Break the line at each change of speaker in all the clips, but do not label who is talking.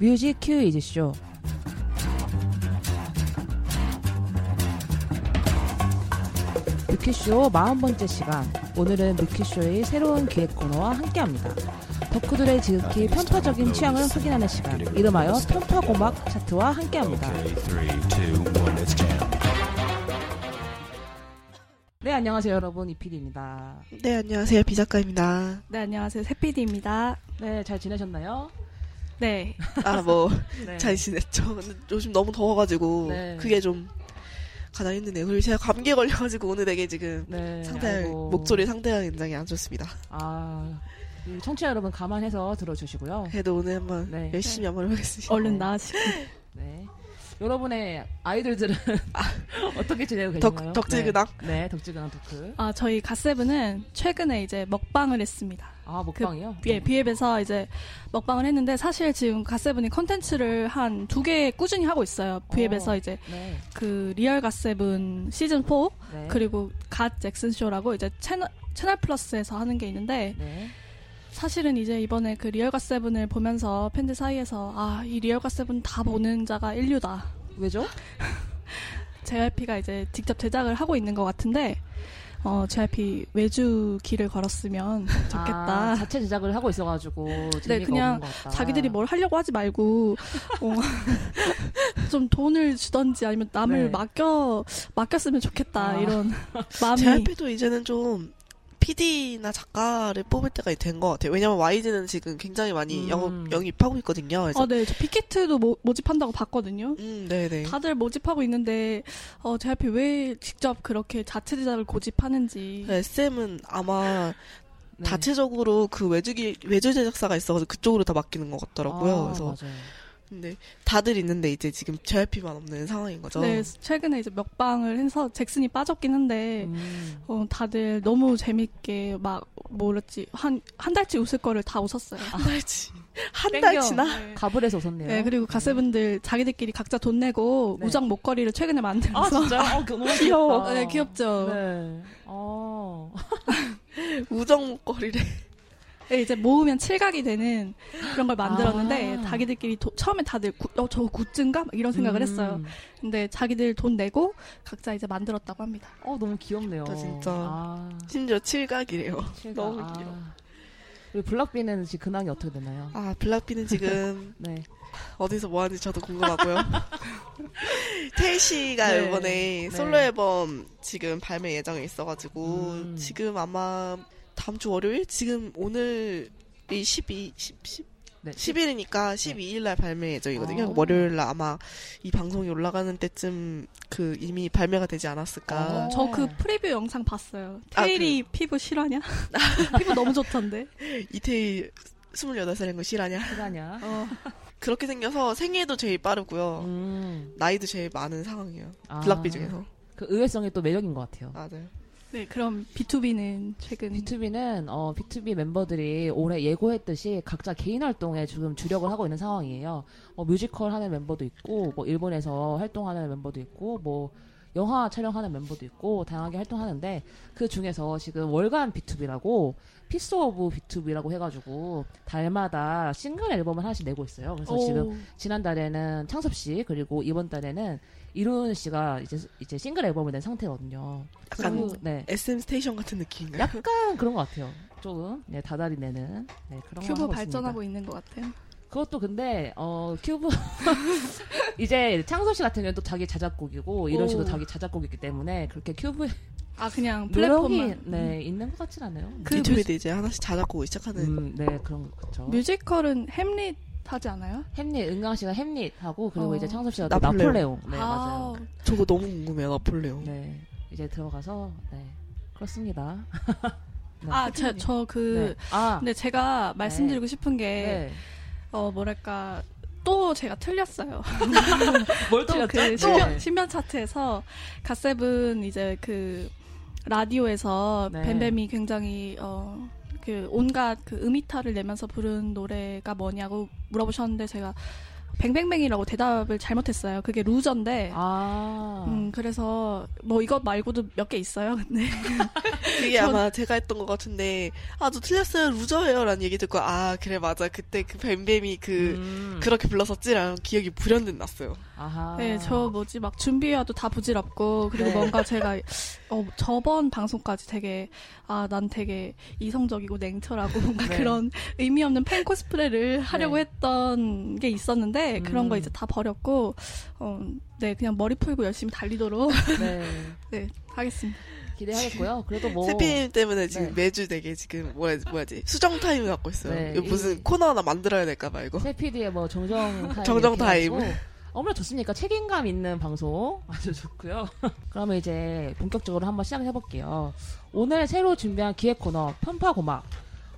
뮤직 퀴즈 쇼. 뮤키쇼 40번째 시간. 오늘은 뮤키쇼의 새로운 기획 코너와 함께 합니다. 덕후들의 지극히 편파적인 취향을 확인하는 시간. 이름하여 편파고막 차트와 함께 합니다.
Let's jam.
네, 안녕하세요, 여러분. 이필입니다.
네, 안녕하세요. 비작가입니다.
네, 안녕하세요. 새피디입니다.
네, 잘 지내셨나요?
네.
아, 뭐,
네.
잘 지냈죠. 근데 요즘 너무 더워가지고,
네.
그게 좀 가장 힘드네요. 그리고 제가 감기에 걸려가지고 오늘 되게 지금
네.
상태. 목소리 상태가 굉장히 안 좋습니다.
아, 이 청취자 여러분 감안해서 들어주시고요.
그래도 오늘 한번
네.
열심히 한번 해보겠습니다.
얼른 나으시고.
네. 여러분의 아이돌들은 어떻게 지내고
덕,
계신가요?
덕질근황?
네, 네 덕질근황 토크.
아, 저희 갓세븐은 최근에 이제 먹방을 했습니다.
아, 먹방이요?
예, 비앱에서 이제 먹방을 했는데 사실 지금 갓세븐이 컨텐츠를 한 두 개 꾸준히 하고 있어요. 브이앱에서
어.
이제
네.
그 리얼 갓세븐 시즌 4
네.
그리고 갓 잭슨 쇼라고 이제 채널 채널 플러스에서 하는 게 있는데
네.
사실은 이제 이번에 그 리얼 갓세븐을 보면서 팬들 사이에서 아, 이 리얼 갓세븐 다 보는 자가 일류다.
왜죠?
JYP가 이제 직접 제작을 하고 있는 것 같은데 어, JYP 외주 길을 걸었으면 좋겠다.
아, 자체 제작을 하고 있어가지고 재미가
네, 그냥
없는 것 같다.
자기들이 뭐뭘 하려고 하지 말고 어, 좀 돈을 주던지 아니면 남을
네.
맡겨 맡겼으면 좋겠다
아.
이런 마음이
제 앞에도 이제는 좀 PD나 작가를 뽑을 때가 된 것 같아요. 왜냐면 YG는 지금 굉장히 많이
음.
영업, 영입하고 있거든요. 그래서,
어, 네, 저 피케트도 모, 모집한다고 봤거든요.
음, 네네.
다들 모집하고 있는데 어, JYP 왜 직접 그렇게 자체 제작을 고집하는지
SM은 아마
네.
자체적으로 그 외주기, 외주 제작사가 있어서 그쪽으로 다 맡기는 것 같더라고요.
아,
그래서
맞아요.
근데 다들 있는데 이제 지금 JYP만 없는 상황인 거죠.
네, 최근에 이제 먹방을 해서 잭슨이 빠졌긴 한데
음.
어, 다들 너무 재밌게 막 뭐랬지 한 한 달치 웃을 거를 다 웃었어요.
한 달치 한
땡겨.
달치나
네.
가불에서 웃었네요.
네, 그리고 가세분들 자기들끼리 각자 돈 내고
네.
우정 목걸이를 최근에
아,
만들어서
진짜요? 어, 그 너무
귀여워. 네, 귀엽죠.
네. 어.
우정 목걸이를
네, 이제 모으면 칠각이 되는 그런 걸 만들었는데
아.
자기들끼리 도- 처음에 다들 구, 어, 저 굿즈인가? 막 이런 생각을
음.
했어요. 근데 자기들 돈 내고 각자 이제 만들었다고 합니다.
어, 너무 귀엽네요.
나 진짜.
아,
심지어 칠각이래요.
실각.
너무
아.
귀여워.
그리고 블락비는 지금 근황이 어떻게 되나요?
아 블락비는 지금
네.
어디서 뭐 하는지 저도 궁금하고요. 태희 씨가
네.
이번에
네.
솔로 앨범 지금 발매 예정에 있어가지고
음.
지금 아마 다음 주 월요일 지금 오늘이 12, 10, 10
네.
10일이니까 12일 날 발매 예정이거든요.
아.
월요일 날 아마 이 방송이 올라가는 때쯤 그 이미 발매가 되지 않았을까.
어.
저그 프리뷰 영상 봤어요.
아,
태일이 피부 실화냐? 피부 너무 좋던데.
이태일 28살인 거 실화냐?
시간이야.
어,
그렇게 생겨서 생일도 제일 빠르고요.
음.
나이도 제일 많은 상황이에요.
아.
블락비 중에서.
그 의외성이 또 매력인 것 같아요.
맞아요.
네, 그럼 비투비는 최근
비투비는 어, 비투비 멤버들이 올해 예고했듯이 각자 개인 활동에 지금 주력을 하고 있는 상황이에요. 뭐 뮤지컬 하는 멤버도 있고, 뭐 일본에서 활동하는 멤버도 있고, 뭐 영화 촬영하는 멤버도 있고 다양하게 활동하는데 그 중에서 지금 월간 비투비라고 Piece of BTOB라고 해가지고 달마다 싱글 앨범을 하나씩 내고 있어요. 그래서
오,
지금 지난달에는 창섭 씨 그리고 이번 달에는 일훈 씨가 이제 이제 싱글 앨범을 낸 상태거든요.
약간
그, 네.
SM 스테이션 같은 느낌인가요?
약간 그런 것 같아요. 조금 네 다달이 내는 네 그런 거
큐브
하고
발전하고
있습니다.
있는 것 같아요.
그것도 근데 어 큐브 이제 창섭 씨 같은 경우는 또 자기 자작곡이고 이런
오.
식으로 자기 자작곡이기 때문에 그렇게 큐브에
아 그냥 플랫폼만.
네 있는 것 같진 않아요.
그
비투비도 이제 하나씩 자작곡을 시작하는
음, 네 그런 거 그렇죠.
뮤지컬은 햄릿 하지 않아요?
햄릿 은강 씨가 햄릿 하고 그리고
어.
이제 창섭 씨가 또
나폴레옹.
나폴레옹. 네 맞아요.
저거 너무 궁금해요 나폴레옹
네 이제 들어가서 네 그렇습니다. 네,
아,
혜진님.
저그
네. 아,
근데 제가 말씀드리고 싶은 게
네.
어 뭐랄까 또 제가 틀렸어요. 뭘또
틀렸죠?
그
네.
신변, 신변 차트에서 갓세븐 이제 그 라디오에서
네.
뱀뱀이 굉장히 어 그 온갖 그 음이탈을 내면서 부른 노래가 뭐냐고 물어보셨는데 제가 뱅뱅뱅이라고 대답을 잘못했어요. 그게 루저인데
아.
음, 그래서 뭐 이것 말고도 몇 개 있어요. 근데
그게
전-
아마 제가 했던 것 같은데 아 저 틀렸어요 루저예요라는 얘기 듣고 아 그래 맞아 그때 그 뱀뱀이 그
음.
그렇게 불렀었지라는 기억이 불현듯 났어요.
아하.
네, 저 뭐지 막 준비해와도 다 부질없고 그리고
네.
뭔가 제가 어, 저번 방송까지 되게 아 난 되게 이성적이고 냉철하고 뭔가
네.
그런 의미 없는 팬 코스프레를 하려고
네.
했던 게 있었는데 그런 거
음.
이제 다 버렸고 어, 네 그냥 머리 풀고 열심히 달리도록
네.
네 하겠습니다.
기대하겠고요. 그래도 뭐.
새피님 때문에 지금
네.
매주 되게 지금 뭐야 뭐야지 수정 타임을 갖고 있어요.
네,
무슨
이-
코너 하나 만들어야 될까 봐 이거.
새피디의 뭐 정정 타임.
정정 타임.
얼마나 좋습니까? 책임감 있는 방송. 아주 좋고요. 그러면 이제 본격적으로 한번 시작해 볼게요. 오늘 새로 준비한 기획 코너 편파고막.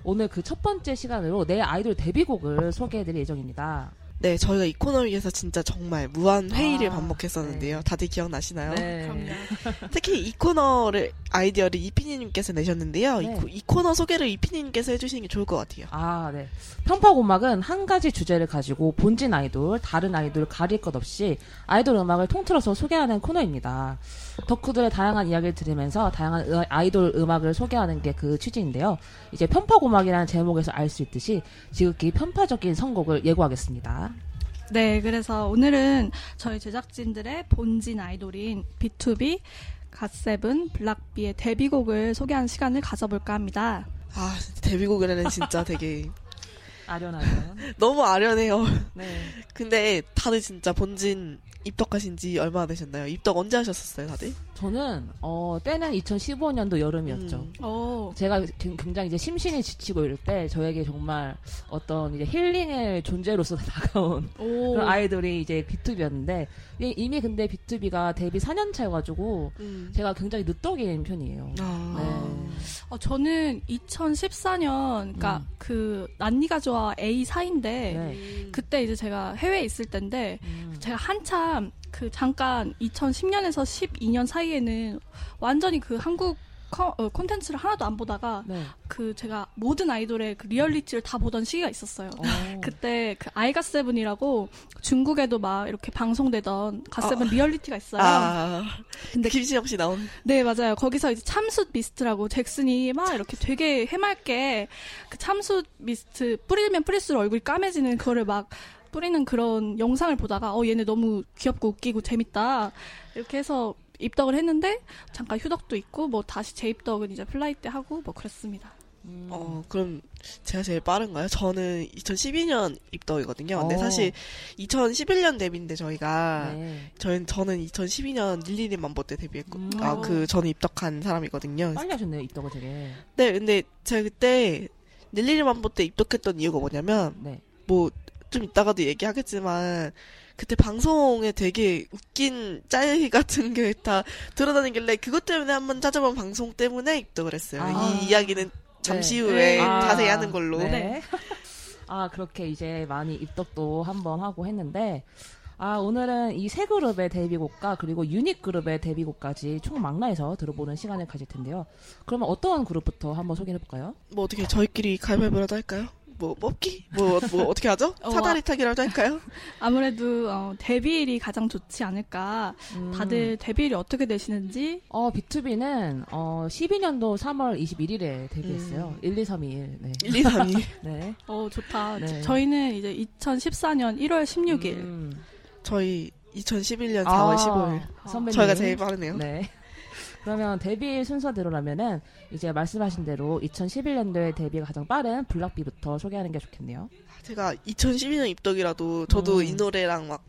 오늘 그 첫 번째 시간으로 내 아이돌 데뷔곡을 소개해 드릴 예정입니다.
네 저희가 이 코너 위해서 진짜 정말 무한 회의를
아,
반복했었는데요.
네.
다들 기억나시나요?
네.
특히 이 코너를 아이디어를 이피니님께서 내셨는데요.
네.
이, 코- 이 코너 소개를 이피니님께서 해주시는 게 좋을 것 같아요.
아, 네. 편파고막은 한 가지 주제를 가지고 본진 아이돌, 다른 아이돌 가릴 것 없이 아이돌 음악을 통틀어서 소개하는 코너입니다. 덕후들의 다양한 이야기를 들으면서 다양한 으- 아이돌 음악을 소개하는 게 그 취지인데요. 이제 편파고막이라는 제목에서 알 수 있듯이 지극히 편파적인 선곡을 예고하겠습니다.
네, 그래서 오늘은 저희 제작진들의 본진 아이돌인 B2B, 갓세븐, 블락비의 데뷔곡을 소개하는 시간을 가져볼까 합니다.
아 데뷔곡이라는 진짜 되게
아련하죠.
너무 아련해요.
네.
근데 다들 진짜 본진 입덕하신 지 얼마나 되셨나요? 입덕 언제 하셨었어요, 다들?
저는 어 때는 2015년도 여름이었죠.
음.
오,
제가 그- 굉장히 이제 심신이 지치고 이럴 때 저에게 정말 어떤 이제 힐링의 존재로서 다가온
오.
그런 아이돌이 이제 B2B였는데 이미 근데 B2B가 데뷔 4년 차여가지고
음.
제가 굉장히 늦덕인 편이에요.
아.
네.
어, 저는 2014년, 그니까
음.
그, 난 니가 좋아 A 사인데,
네.
그때 이제 제가 해외에 있을 때인데,
음.
제가 한참 그 잠깐 2010년에서 12년 사이에는 완전히 그 한국 커- 어, 콘텐츠를 하나도 안 보다가
네.
그 제가 모든 아이돌의 그 리얼리티를 다 보던 시기가 있었어요.
어.
그때 그 아이갓세븐이라고 중국에도 막 이렇게 방송되던 갓세븐 리얼리티가 있어요.
아,
근데
김신영 씨 나온.
네 맞아요. 거기서 이제 참숯 미스트라고 잭슨이 막 이렇게 되게 해맑게 그 참숯 미스트 뿌리면 뿌릴수록 얼굴이 까매지는 그거를 막 뿌리는 그런 영상을 보다가 어 얘네 너무 귀엽고 웃기고 재밌다 이렇게 해서 입덕을 했는데 잠깐 휴덕도 있고 뭐 다시 재입덕은 이제 Fly 때 하고 뭐 그랬습니다.
음.
어, 그럼 제가 제일 빠른가요? 저는 2012년 입덕이거든요. 근데
어.
사실 2011년 데뷔인데 저희가
네.
저는 저는 2012년 릴리님 만보 때 데뷔했고
음.
아그 저는 입덕한 사람이거든요.
빨리 하셨네요 입덕을 되게.
네, 근데 제가 그때 릴리님 만보 때 입덕했던 이유가 뭐냐면
네.
뭐 좀 이따가도 얘기하겠지만 그때 방송에 되게 웃긴 짤 같은 게다 돌아다니길래 그것 때문에 한번 찾아본 방송 때문에 입덕을 했어요.
아.
이 이야기는 잠시
네.
후에
네.
아,
자세히 하는 걸로.
네. 아 그렇게 이제 많이 입덕도 한번 하고 했는데 아 오늘은 이 세 그룹의 데뷔곡과 그리고 유닛 그룹의 데뷔곡까지 총 망라해서 들어보는 시간을 가질 텐데요. 그러면 어떤 그룹부터 한번 소개해 볼까요?
뭐 어떻게 저희끼리 가위바위보라도 할까요? 뭐 뽑기? 뭐, 뭐 어떻게 하죠?
어,
사다리 타기라도 할까요?
아무래도 어, 데뷔일이 가장 좋지 않을까.
음.
다들 데뷔일이 어떻게 되시는지
어 B2B는 어 12년도 3월 21일에 데뷔했어요.
음.
1, 2, 3, 2일. 네.
1, 2, 3, 2.
네.
어 좋다.
네.
저희는 이제 2014년 1월 16일.
음.
저희 2011년 4월
아,
15일.
선배님.
저희가 제일 빠르네요.
네. 그러면 데뷔 순서대로라면은 이제 말씀하신 대로 2011년도에 데뷔가 가장 빠른 블락비부터 소개하는 게 좋겠네요.
제가 2012년 입덕이라도 저도
음.
이 노래랑 막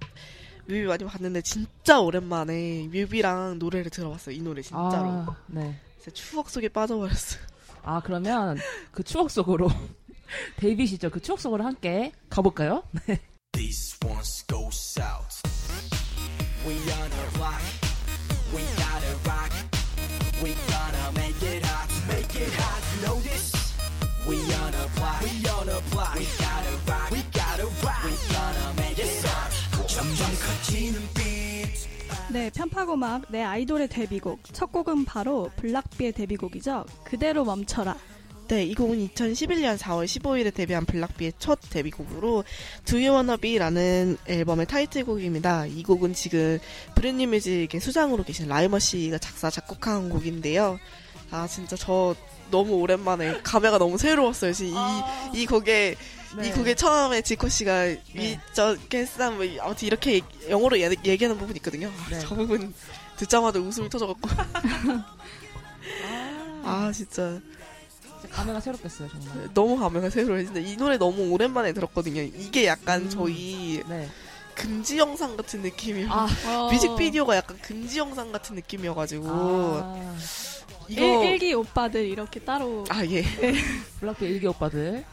뮤비 많이 봤는데 진짜 오랜만에 뮤비랑 노래를 들어봤어요. 이 노래 진짜로.
아, 네.
진짜 추억 속에 빠져버렸어요.
아 그러면 그 추억 속으로 데뷔 시절 그 추억 속으로 함께 가볼까요?
These ones go south. We on We gotta rock. We gotta rock. We gonna make it hot. 점점 커지는 beat.
네, 편파고막 내 아이돌의 데뷔곡. 첫 곡은 바로 블락비의 데뷔곡이죠. 그대로 멈춰라.
네, 이 곡은 2011년 4월 15일에 데뷔한 블락비의 첫 데뷔곡으로 Do You Wanna Be라는 앨범의 타이틀곡입니다. 이 곡은 지금 브랜뉴 뮤직의 수장으로 계신 라이머 씨가 작사 작곡한 곡인데요. 아 진짜 저 너무 오랜만에 감회가 너무 새로웠어요. 지금 이, 이 곡에
네.
이 곡에 처음에 지코 씨가 위저 게스한 뭐 아무튼 이렇게 영어로 얘, 얘기하는 부분이 있거든요. 아,
네.
저 부분 듣자마자 웃음이 터져갖고 아 진짜
진짜 감회가 새롭겠어요 정말.
너무 감회가 새로워요. 진짜 이 노래 너무 오랜만에 들었거든요. 이게 약간
음.
저희
네.
금지 영상 같은 느낌이에요.
아,
어.
뮤직비디오가 약간 금지 영상 같은 느낌이어가지고
아,
이거
일, 기 오빠들 이렇게 따로
아 예.
블락비 일기 오빠들.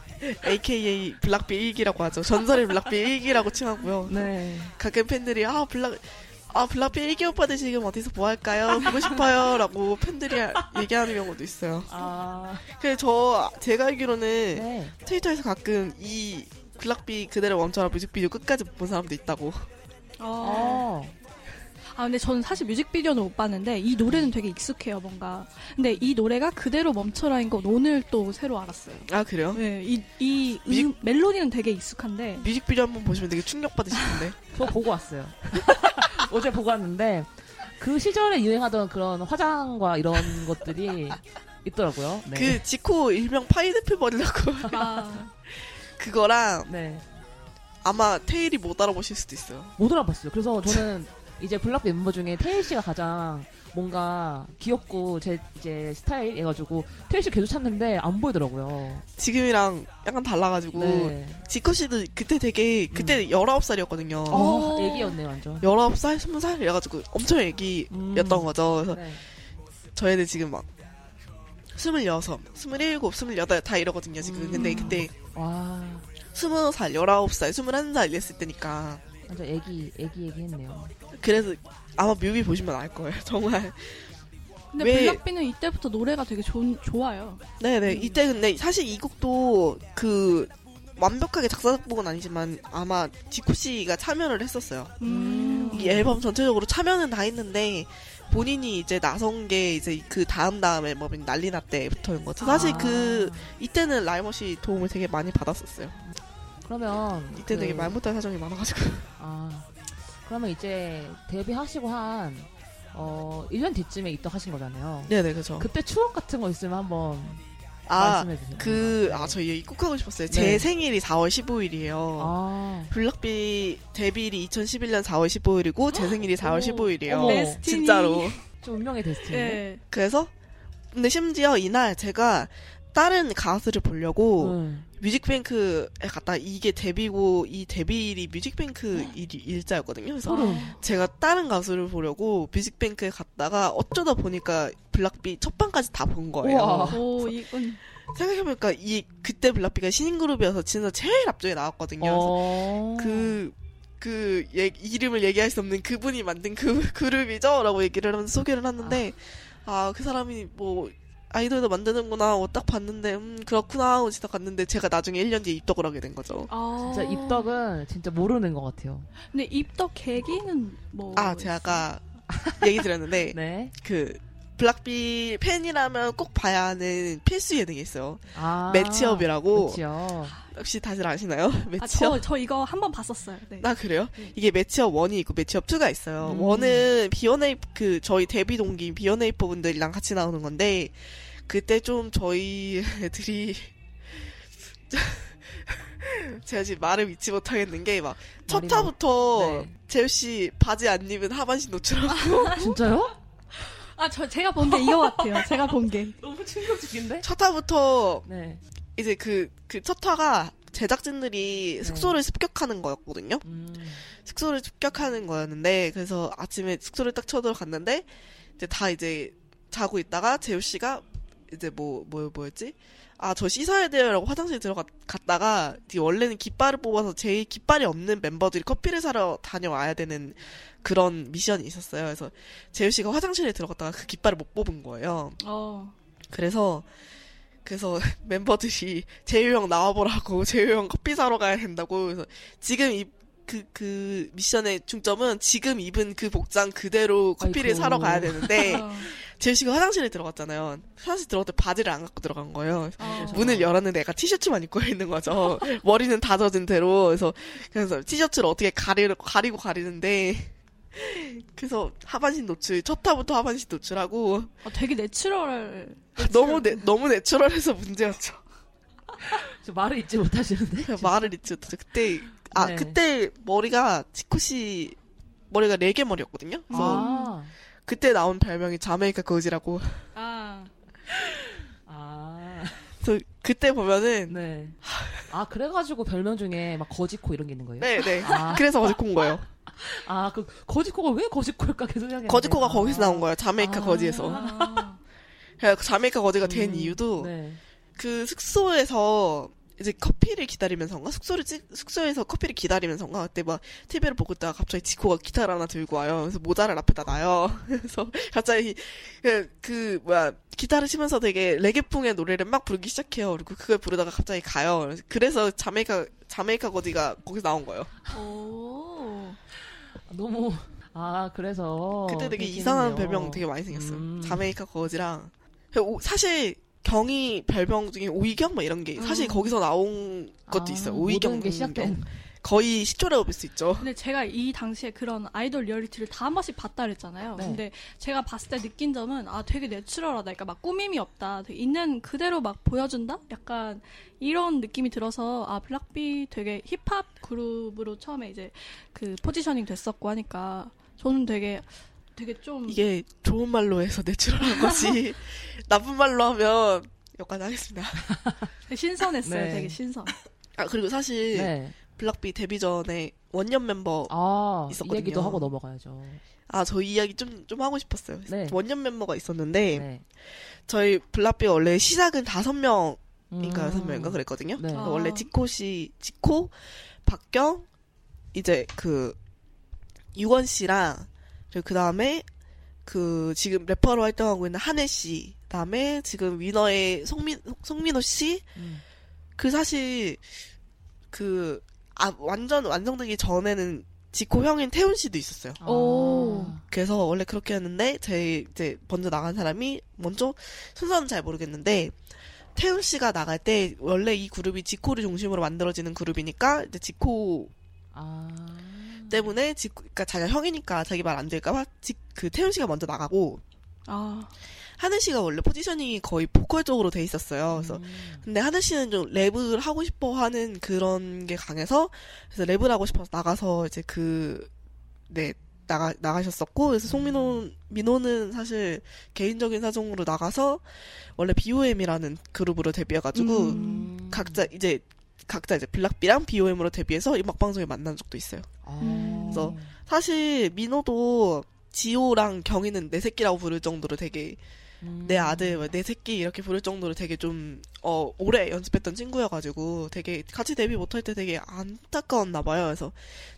AKA 블락비 일기라고 하죠. 전설의 블락비 일기라고 칭하고요.
네.
가끔 팬들이 아 블락 아 블락비 일기 오빠들 지금 어디서 뭐 할까요? 보고 싶어요라고 팬들이 얘기하는 경우도 있어요.
아,
그래서 저 제가 알기로는
네.
트위터에서 가끔 이 블락비 그대로 멈춰라 뮤직비디오 끝까지 못 본 사람도 있다고.
어.
어.
아 근데 저는 사실 뮤직비디오는 못 봤는데 이 노래는 되게 익숙해요 뭔가 근데 이 노래가 그대로 멈춰라인 건 오늘 또 새로 알았어요
아 그래요?
네이이 이
뮤직-
음, 멜로디는 되게 익숙한데
뮤직비디오 한번 보시면 되게 충격 받으실 텐데.
저 보고 왔어요. 어제 보고 왔는데 그 시절에 유행하던 그런 화장과 이런 것들이 있더라고요. 네.
그 지코 일명 파인애플 버리라고
아,
그거랑
네.
아마 테일이 못 알아보실 수도 있어요.
못 알아봤어요. 그래서 저는 이제 블락비 멤버 중에 테일 씨가 가장 뭔가 귀엽고 제 이제 스타일 해가지고 테일 씨 계속 찾는데 안 보이더라고요.
지금이랑 약간 달라가지고
네.
지코 씨도 그때 되게 그때 19살이었거든요.
어,
오.
애기였네 완전.
19살, 20살 이래가지고 엄청 애기였던
음.
거죠. 그래서
네.
저희는 지금 막 26, 27, 28다 이러거든요, 지금.
음.
근데 그때
와
20살, 19살, 21살 이랬을 때니까.
완전 애기 애기 얘기했네요.
그래서 아마 뮤비 보시면 알 거예요, 정말.
근데
왜-
블락비는 이때부터 노래가 되게 좋, 좋아요
네네.
음.
이때 근데 사실 이 곡도 그 완벽하게 작사, 작곡은 아니지만 아마 지코 씨가 참여를 했었어요.
음.
이 앨범 전체적으로 참여는 다 했는데 본인이 이제 나선 게 이제 그 다음 다음 앨범인 난리나 때부터인 것 같아요. 사실
아.
그 이때는 라이머 씨 도움을 되게 많이 받았었어요.
그러면
이때
그-
되게 말 못할 사정이 많아가지고.
아 그러면 이제 데뷔하시고 한 어, 1년 뒤쯤에 입덕하신 거잖아요.
네네 그죠.
그때 추억 같은 거 있으면 한번
아. 그, 아, 저 얘기 꼭 하고 싶었어요. 제
네.
생일이 4월 15일이에요.
아,
블락비 데뷔일이 2011년 4월 15일이고, 제 생일이 4월
어머.
15일이에요.
어머.
Destiny.
진짜로.
좀 운명의 destiny.
네.
그래서, 근데 심지어 이날 제가 다른 가수를 보려고
응.
뮤직뱅크에 갔다 이게 데뷔고 이 데뷔일이 뮤직뱅크 일, 일자였거든요. 그래서
소름.
제가 다른 가수를 보려고 뮤직뱅크에 갔다가 어쩌다 보니까 블락비 첫 방까지 다 본 거예요.
오 이건
생각해보니까 이 그때 블락비가 신인 그룹이어서 진짜 제일 앞쪽에 나왔거든요. 그래서
어.
그, 그, 예, 이름을 얘기할 수 없는 그분이 만든 그 그룹이죠? 라고 얘기를 하면서 소개를 했는데, 아, 그 사람이 뭐, 아이돌도 만드는구나, 하고 딱 봤는데, 음, 그렇구나, 하고 진짜 갔는데, 제가 나중에 1년 뒤에 입덕을 하게 된 거죠.
아.
진짜 입덕은 진짜 모르는 것 같아요.
근데 입덕 계기는 뭐
아, 제가 아까 얘기 드렸는데,
네.
그, 블락비 팬이라면 꼭 봐야 하는 필수 예능이 있어요.
아.
매치업이라고.
매치업.
혹시 다들 아시나요?
아,
매치업?
저, 저 이거 한 번 봤었어요. 네.
아 그래요?
네.
이게 매치업 1이 있고 매치업 2가 있어요.
음.
원은 비어네이 그 저희 데뷔 동기 비어네이퍼 분들이랑 같이 나오는 건데 그때 좀 저희 애들이 제가 지금 말을 믿지 못하겠는 게 막 첫 타부터
네.
재우 씨 바지 안 입은 하반신 노출하고
진짜요?
아, 저 제가 본 게 이거 같아요. 제가 본 게.
너무 충격적인데?
첫 타부터
네.
이제 그 그첫 타가 제작진들이
네.
숙소를 습격하는 거였거든요.
음.
숙소를 습격하는 거였는데 그래서 아침에 숙소를 딱 쳐들어갔는데 이제 다 이제 자고 있다가 재우 씨가 이제 뭐 뭐 뭐였지? 아 저 씻어야 돼요 라고 화장실 들어갔다가 원래는 깃발을 뽑아서 제일 깃발이 없는 멤버들이 커피를 사러 다녀와야 되는 그런 미션이 있었어요. 그래서 재우 씨가 화장실에 들어갔다가 그 깃발을 못 뽑은 거예요.
어.
그래서 그래서 멤버들이 재유 형 나와보라고 재유 형 커피 사러 가야 된다고 그래서 지금 이 그, 그 미션의 중점은 지금 입은 그 복장 그대로 커피를
아이고.
사러 가야 되는데
어.
재우 씨가 화장실에 들어갔잖아요. 화장실 때 바지를 안 갖고 들어간 거예요.
어.
문을 열었는데 애가 티셔츠만 입고 있는 거죠. 머리는 다 젖은 채로. 그래서, 그래서 티셔츠를 어떻게 가리, 가리고 가리는데, 그래서 하반신 노출, 첫 타부터 하반신 노출하고,
아, 되게 natural.
너무, 내, 너무 natural해서 문제였죠.
저 말을 잇지 못하시는데.
말을 잇지 못하죠. 그때, 아,
네.
그때 머리가, 지코 씨, 머리가 레게 머리였거든요. 그래서,
아.
그때 나온 별명이 자메이카 거지라고.
아,
아.
그래서 그때 보면은,
네. 아, 그래가지고 별명 중에 막 거지코 이런 게 있는 거예요?
네, 네.
아.
그래서 거지코인 거예요.
아, 그, 거지코가 왜 거지코일까 계속 생각했는데.
거지코가
아.
거기서 나온 거예요. 자메이카
아.
거지에서.
아.
그래서 자메이카 거지가 된
음,
이유도,
네.
그 숙소에서 이제 커피를 기다리면서인가 숙소를 찍 숙소에서 커피를 기다리면서인가 그때 막 TV를 보고 있다가 갑자기 지코가 기타를 하나 들고 와요. 그래서 모자를 앞에다 놔요. 그래서 갑자기 그, 그 뭐야 기타를 치면서 되게 레게풍의 노래를 막 부르기 시작해요. 그리고 그걸 부르다가 갑자기 가요. 그래서 자메이카 자메이카 거지가 거기서 나온 거예요.
오.
너무, 아, 그래서.
그때 되게
그렇긴
이상한. 별명 되게 많이 생겼어요.
음.
자메이카 거지랑 오- 사실 경이 별명 중에 오이경 뭐 이런 게 사실
음.
거기서 나온 것도
아,
있어요. 오이경
모든 게 시작된.
거의 시초라고 볼 수 있죠.
근데 제가 이 당시에 그런 아이돌 리얼리티를 다 한 번씩 봤다 그랬잖아요.
네.
근데 제가 봤을 때 느낀 점은 아 되게 natural하다. 그러니까 막 꾸밈이 없다. 있는 그대로 막 보여준다. 약간 이런 느낌이 들어서 아 블락비 되게 힙합 그룹으로 처음에 이제 그 포지셔닝 됐었고 하니까 저는 되게 되게 좀
이게 좋은 말로 해서 natural한 것이 나쁜 말로 하면 여기까지 하겠습니다.
신선했어요.
네.
되게 신선.
아 그리고 사실
네.
블락비 데뷔 전에 원년 멤버
아, 이
있었거든요.
얘기도 하고 넘어가야죠.
아 저 이야기 좀 좀 하고 싶었어요.
네.
원년 멤버가 있었는데
네.
저희 블락비 원래 시작은 다섯 명인가
음.
여섯 명인가 그랬거든요.
네.
아.
원래 지코 씨, 지코, 박경, 이제 그 유건 씨랑 그리고 그 다음에 그 지금 래퍼로 활동하고 있는 한혜 씨, 그다음에 지금 위너의 송민 송민호 씨,
음.
그 사실 그 아, 완전 완성되기 전에는 지코 형인 태훈 씨도 있었어요.
오.
아.
그래서 원래 그렇게 했는데 제 이제 먼저 나간 사람이 먼저 순서는 잘 모르겠는데 태훈 씨가 나갈 때 원래 이 그룹이 지코를 중심으로 만들어지는 그룹이니까 이제 지코
아.
때문에 지코 그러니까 자기가 형이니까 자기 말 안 될까봐 지- 그 태훈 씨가 먼저 나가고
아
하늘 씨가 원래 포지셔닝이 거의 보컬 쪽으로 돼 있었어요. 그래서
음.
근데 하늘 씨는 좀 랩을 하고 싶어 하는 그런 게 강해서 그래서 랩을 하고 싶어서 나가서 이제 그네 나가 나가셨었고 그래서 송민호 민호는 사실 개인적인 사정으로 나가서 원래 B.O.M이라는 그룹으로 데뷔해가지고
음.
각자 이제 각자 이제 블락비랑 B.O.M으로 데뷔해서 음악 방송에 만난 적도 있어요.
아.
그래서 사실 민호도 지호랑 경희는 내 새끼라고 부를 정도로 되게
음.
내 아들, 뭐내 새끼 이렇게 부를 정도로 되게 좀, 어, 오래 연습했던 친구여가지고 되게 같이 데뷔 못할 때 되게 안타까웠나 봐요. 그래서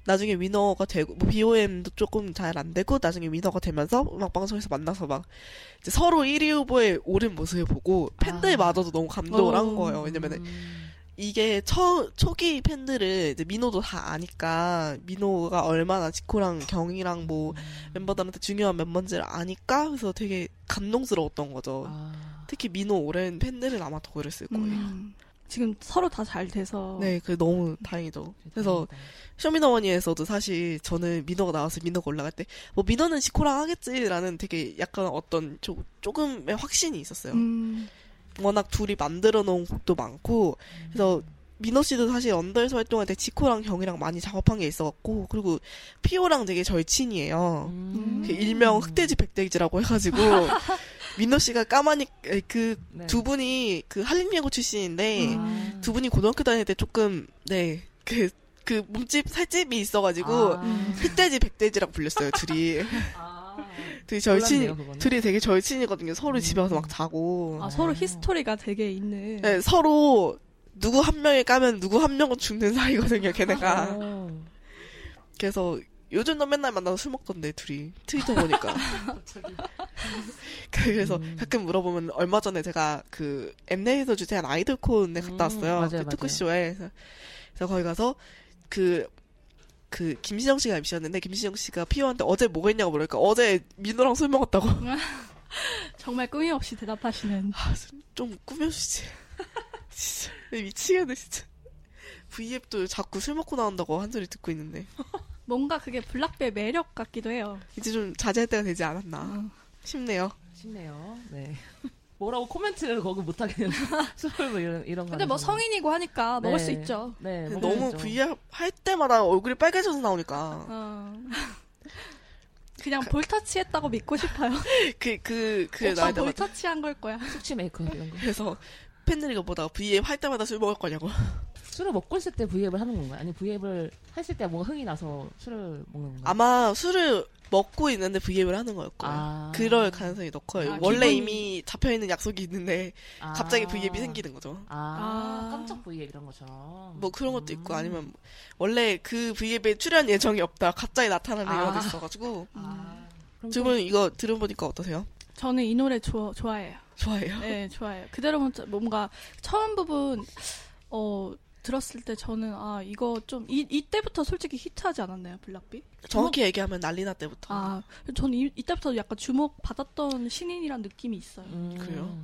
나중에 위너가 되고, 뭐 BOM도 조금 잘 안 되고, 나중에 위너가 되면서 음악 방송에서 만나서 막 이제 서로 1위 후보에 오른 모습을 보고 팬들마저도 너무 감동을 한
어.
거예요. 왜냐면은
음.
이게 처, 초기 팬들을 이제 민호도 다 아니까, 민호가 얼마나 지코랑 경이랑 뭐 멤버들한테 중요한 멤버인지를 아니까, 그래서 되게 감동스러웠던 거죠.
아.
특히 민호 오랜 팬들은 아마 더 그랬을 거예요.
음. 지금 서로 다 잘 돼서
네, 그 너무 다행이죠. 그래서 쇼미더머니에서도 사실 저는 민호가 나와서 민호가 올라갈 때, 뭐 민호는 지코랑 하겠지라는 되게 약간 어떤 조, 조금의 확신이 있었어요.
음.
워낙 둘이 만들어 놓은 곡도 많고, 그래서 민호 씨도 사실 언더에서 활동할 때 지코랑 경이랑 많이 작업한 게 있어갖고, 그리고 피오랑 되게 절친이에요.
음.
그 일명 흑돼지 백돼지라고 해가지고, 민호 씨가 까마니, 그
네.
두 분이 그 한림예고 출신인데,
아.
두 분이 고등학교 다닐 때 조금, 네, 그, 그 몸집, 살집이 있어가지고,
아.
흑돼지 백돼지라고 불렸어요, 둘이.
아.
되게 절친,
몰랐네요, 그거는.
둘이 되게 절친이거든요. 서로
음.
집에 와서 막 자고.
아, 서로 히스토리가 되게 있는
네, 서로 누구 한 명이 까면 누구 한 명은 죽는 사이거든요, 걔네가.
어.
그래서 요즘도 맨날 만나서 술 먹던데, 둘이. 트위터 보니까. 그래서
음.
가끔 물어보면 얼마 전에 제가 그 엠넷에서 주최한 아이돌콘에 갔다
음,
왔어요.
맞아요,
그
맞아요.
토크쇼에. 그래서 거기 가서 그, 그 김신영 씨가 MC였는데 김신영 씨가 피오한테 어제 뭐 했냐고 물으니까 어제 민호랑 술 먹었다고.
정말 꾸미 없이 대답하시는.
좀 꾸며주지. 진짜 미치겠네 진짜. V앱도 자꾸 술 먹고 나온다고 한 소리 듣고 있는데
뭔가 그게 블락비의 매력 같기도 해요.
이제 좀 자제할 때가 되지 않았나
어.
싶네요.
쉽네요. 네. 뭐라고 코멘트를 거기 못 하겠는 술 뭐 이런 이런 거.
근데 뭐. 성인이고 하니까 먹을
네.
수 있죠.
네. 먹을 수
너무
있죠.
V앱 할 때마다 얼굴이 빨개져서 나오니까
어. 그냥 볼터치 했다고 믿고 싶어요.
그 그그 나이 때마다
볼터치 한 걸 거야.
숙취 메이크업 이런 거.
그래서 팬들이 이거 보다가 V앱 할 때마다 술 먹을 거냐고.
술을 먹고 있을 때 V앱을 하는 건가요? 아니 V앱을 했을 때 뭔가 흥이 나서 술을 먹는 건가요?
아마 술을 먹고 있는데 V앱을 하는 거일 거예요.
아.
그럴 가능성이 더 커요.
아,
원래
기분이-
이미 잡혀 있는 약속이 있는데
아.
갑자기 V앱이 생기는 거죠.
아,
아.
깜짝 V앱 이런 것처럼.
뭐 그런 것도 있고
음.
아니면 원래 그 V앱에 출연 예정이 없다 갑자기 나타나는
아.
경우도 있어가지고
아. 그럼
두분 이거 들어보니까 어떠세요?
저는 이 노래 좋아, 좋아해요.
좋아해요.
네, 좋아해요. 그대로 뭔가 처음 부분 어 들었을 때 저는 아 이거 좀 이 이때부터 솔직히 히트하지 않았나요, 블락비?
정확히 얘기하면 난리나 때부터.
아, 저는 이, 이때부터 약간 주목 받았던 신인이란 느낌이 있어요.
음.
그래요?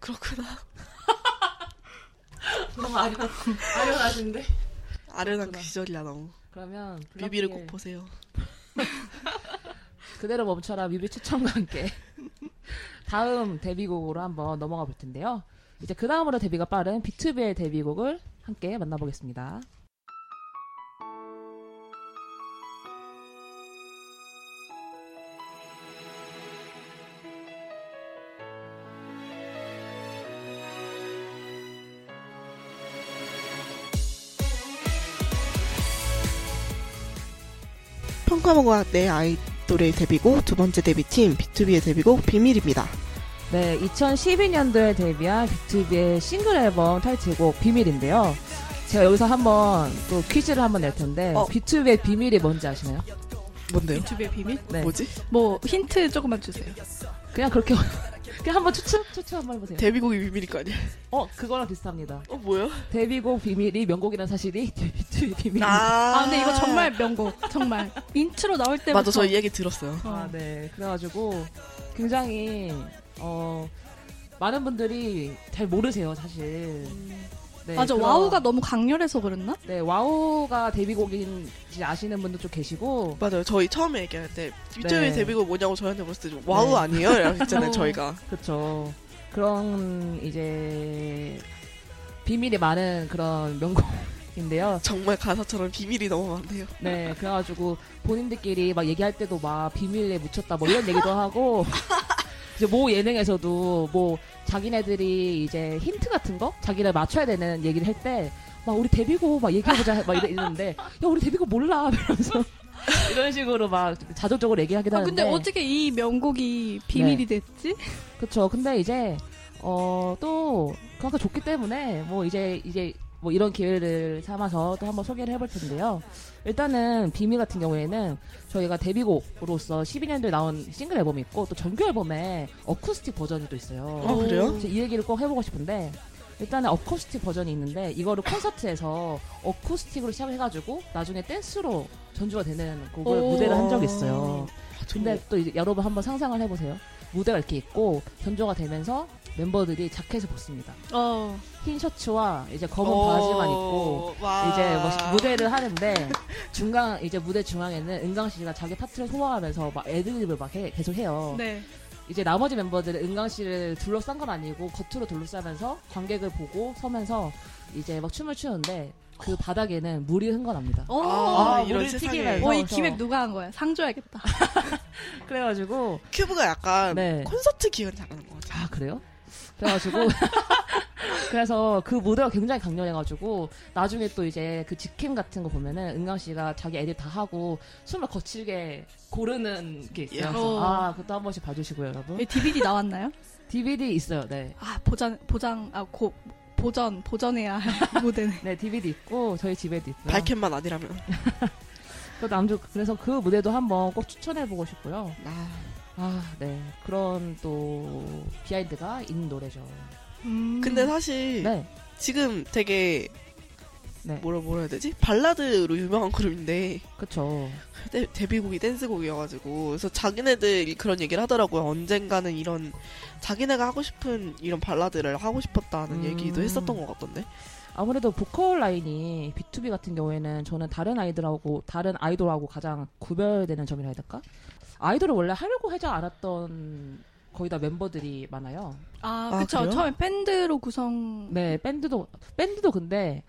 그렇구나.
너무 아련, 아련하신데?
아련한 그. 시절이야 너무.
그러면
뮤비를 꼭 보세요.
그대로 멈춰라 뮤비 추천과 함께 다음 데뷔곡으로 한번 넘어가 볼 텐데요. 이제 그 다음으로 데뷔가 빠른 비투비의 데뷔곡을 함께 만나보겠습니다.
편파고막 내 아이돌의 데뷔곡 두 번째 데뷔팀 B2B의 데뷔곡 비밀입니다.
네, 2012년도에 데뷔한 비투비의 싱글 앨범 타이틀곡 비밀인데요. 제가 여기서 한번 또 퀴즈를 한번 낼 텐데
어.
비투비의 비밀이 뭔지 아시나요?
뭔데요?
비투비의 비밀?
네,
뭐지?
뭐 힌트 조금만 주세요.
그냥 그렇게 그냥 한번 추측 추측 한번 해보세요.
데뷔곡이 비밀일 거 아니야?
어, 그거랑 비슷합니다.
어 뭐야?
데뷔곡 비밀이 명곡이라는 사실이 비투비 비밀.
아,
아, 근데 이거 정말 명곡. 정말 인트로 나올 때부터
맞아 저이 얘기 들었어요.
어.
아, 네. 그래가지고 굉장히 어 많은 분들이 잘 모르세요, 사실. 네,
맞아
그런-
WOW가 너무 강렬해서 그랬나?
네, WOW가 데뷔곡인지 아시는 분도 좀 계시고
맞아요. 저희 처음에 얘기할 때 B2B의
네.
데뷔곡 뭐냐고 저한테 물었을 때 좀, WOW
네.
아니에요? 이라고 했잖아요.
어.
저희가.
그렇죠. 그런 이제 비밀이 많은 그런 명곡인데요.
정말 가사처럼 비밀이 너무 많네요.
네, 그래가지고 본인들끼리 막 얘기할 때도 막 비밀에 묻혔다 뭐 이런 얘기도 하고 이제 모 예능에서도 뭐 자기네들이 이제 힌트 같은 거 자기를 맞춰야 되는 얘기를 할 때 막 우리 데뷔곡 막 얘기해보자 막 이러는데 야 우리 데뷔곡 몰라 이러면서 이런 식으로 막 자조적으로 얘기하기도
아,
하는데
근데 어떻게 이 명곡이 비밀이 됐지?
그쵸. 근데 이제, 어, 또, 그만큼 좋기 때문에, 뭐, 이제, 이제, 뭐, 이런 기회를 삼아서 또 한번 소개를 해볼 텐데요. 일단은, 비밀 같은 경우에는, 저희가 데뷔곡으로서 12년도에 나온 싱글 앨범이 있고, 또 정규 앨범에 어쿠스틱 버전이 또 있어요.
아, 그래요?
이 얘기를 꼭 해보고 싶은데, 일단은 어쿠스틱 버전이 있는데, 이거를 콘서트에서 어쿠스틱으로 시작을 해가지고, 나중에 댄스로 전주가 되는 곡을
오.
무대를 한 적이 있어요. 근데
근데
또 이제 여러분 한번 상상을 해보세요. 무대가 이렇게 있고 전조가 되면서 멤버들이 자켓을 벗습니다.
어.
흰 셔츠와 이제 검은
어,
바지만 입고
와.
이제 뭐 무대를 하는데 중간 이제 무대 중앙에는 은강 씨가 자기 파트를 소화하면서 막 애드립을 막 해- 계속 해요.
네.
이제 나머지 멤버들은 은강 씨를 둘러싼 건 아니고 겉으로 둘러싸면서 관객을 보고 서면서 이제 막 춤을 추는데 그 바닥에는 물이 흥건합니다.
어.
아,
아,
이런
물을. 튀기면서
어, 이 기획 누가 한 거야? 상 줘야겠다.
그래가지고
큐브가 약간
네.
콘서트 기운 잘하는 것 같아요.
아 그래요? 그래가지고 그래서 그 무대가 굉장히 강렬해가지고 나중에 또 이제 그 직캠 같은 거 보면은 은강 씨가 자기 애들 다 하고 숨을 거칠게 고르는 게 있어요.
야.
그래서 아 그것도 한 번씩 봐주시고요, 여러분.
이 DVD 나왔나요?
DVD 있어요, 네.
아, 보장, 보장, 아, 고, 보전, 보전해야 할 무대네.
네, DVD 있고 저희 집에도 있고요.
발캠만 아니라면.
그 남주 그래서 그 무대도 한번 꼭 추천해 보고 싶고요.
아,
아, 네 그런 또 비하인드가 있는 노래죠.
음.
근데 사실
네,
지금 되게
네.
뭐라 뭐라 해야 되지? 발라드로 유명한 그룹인데
그쵸.
데, 데뷔곡이 댄스곡이어가지고 그래서 자기네들 그런 얘기를 하더라고요. 언젠가는 이런 자기네가 하고 싶은 이런 발라드를 하고 싶었다는
음.
얘기도 했었던 것 같던데.
아무래도 보컬 라인이 B2B 같은 경우에는 저는 다른 아이들하고 다른 아이돌하고 가장 구별되는 점이라 해야 될까? 아이돌을 원래 하려고 하지 않았던 거의 다 멤버들이 많아요.
아,
아,
그쵸.
그래요?
처음에 밴드로 구성.
네, 밴드도 밴드도 근데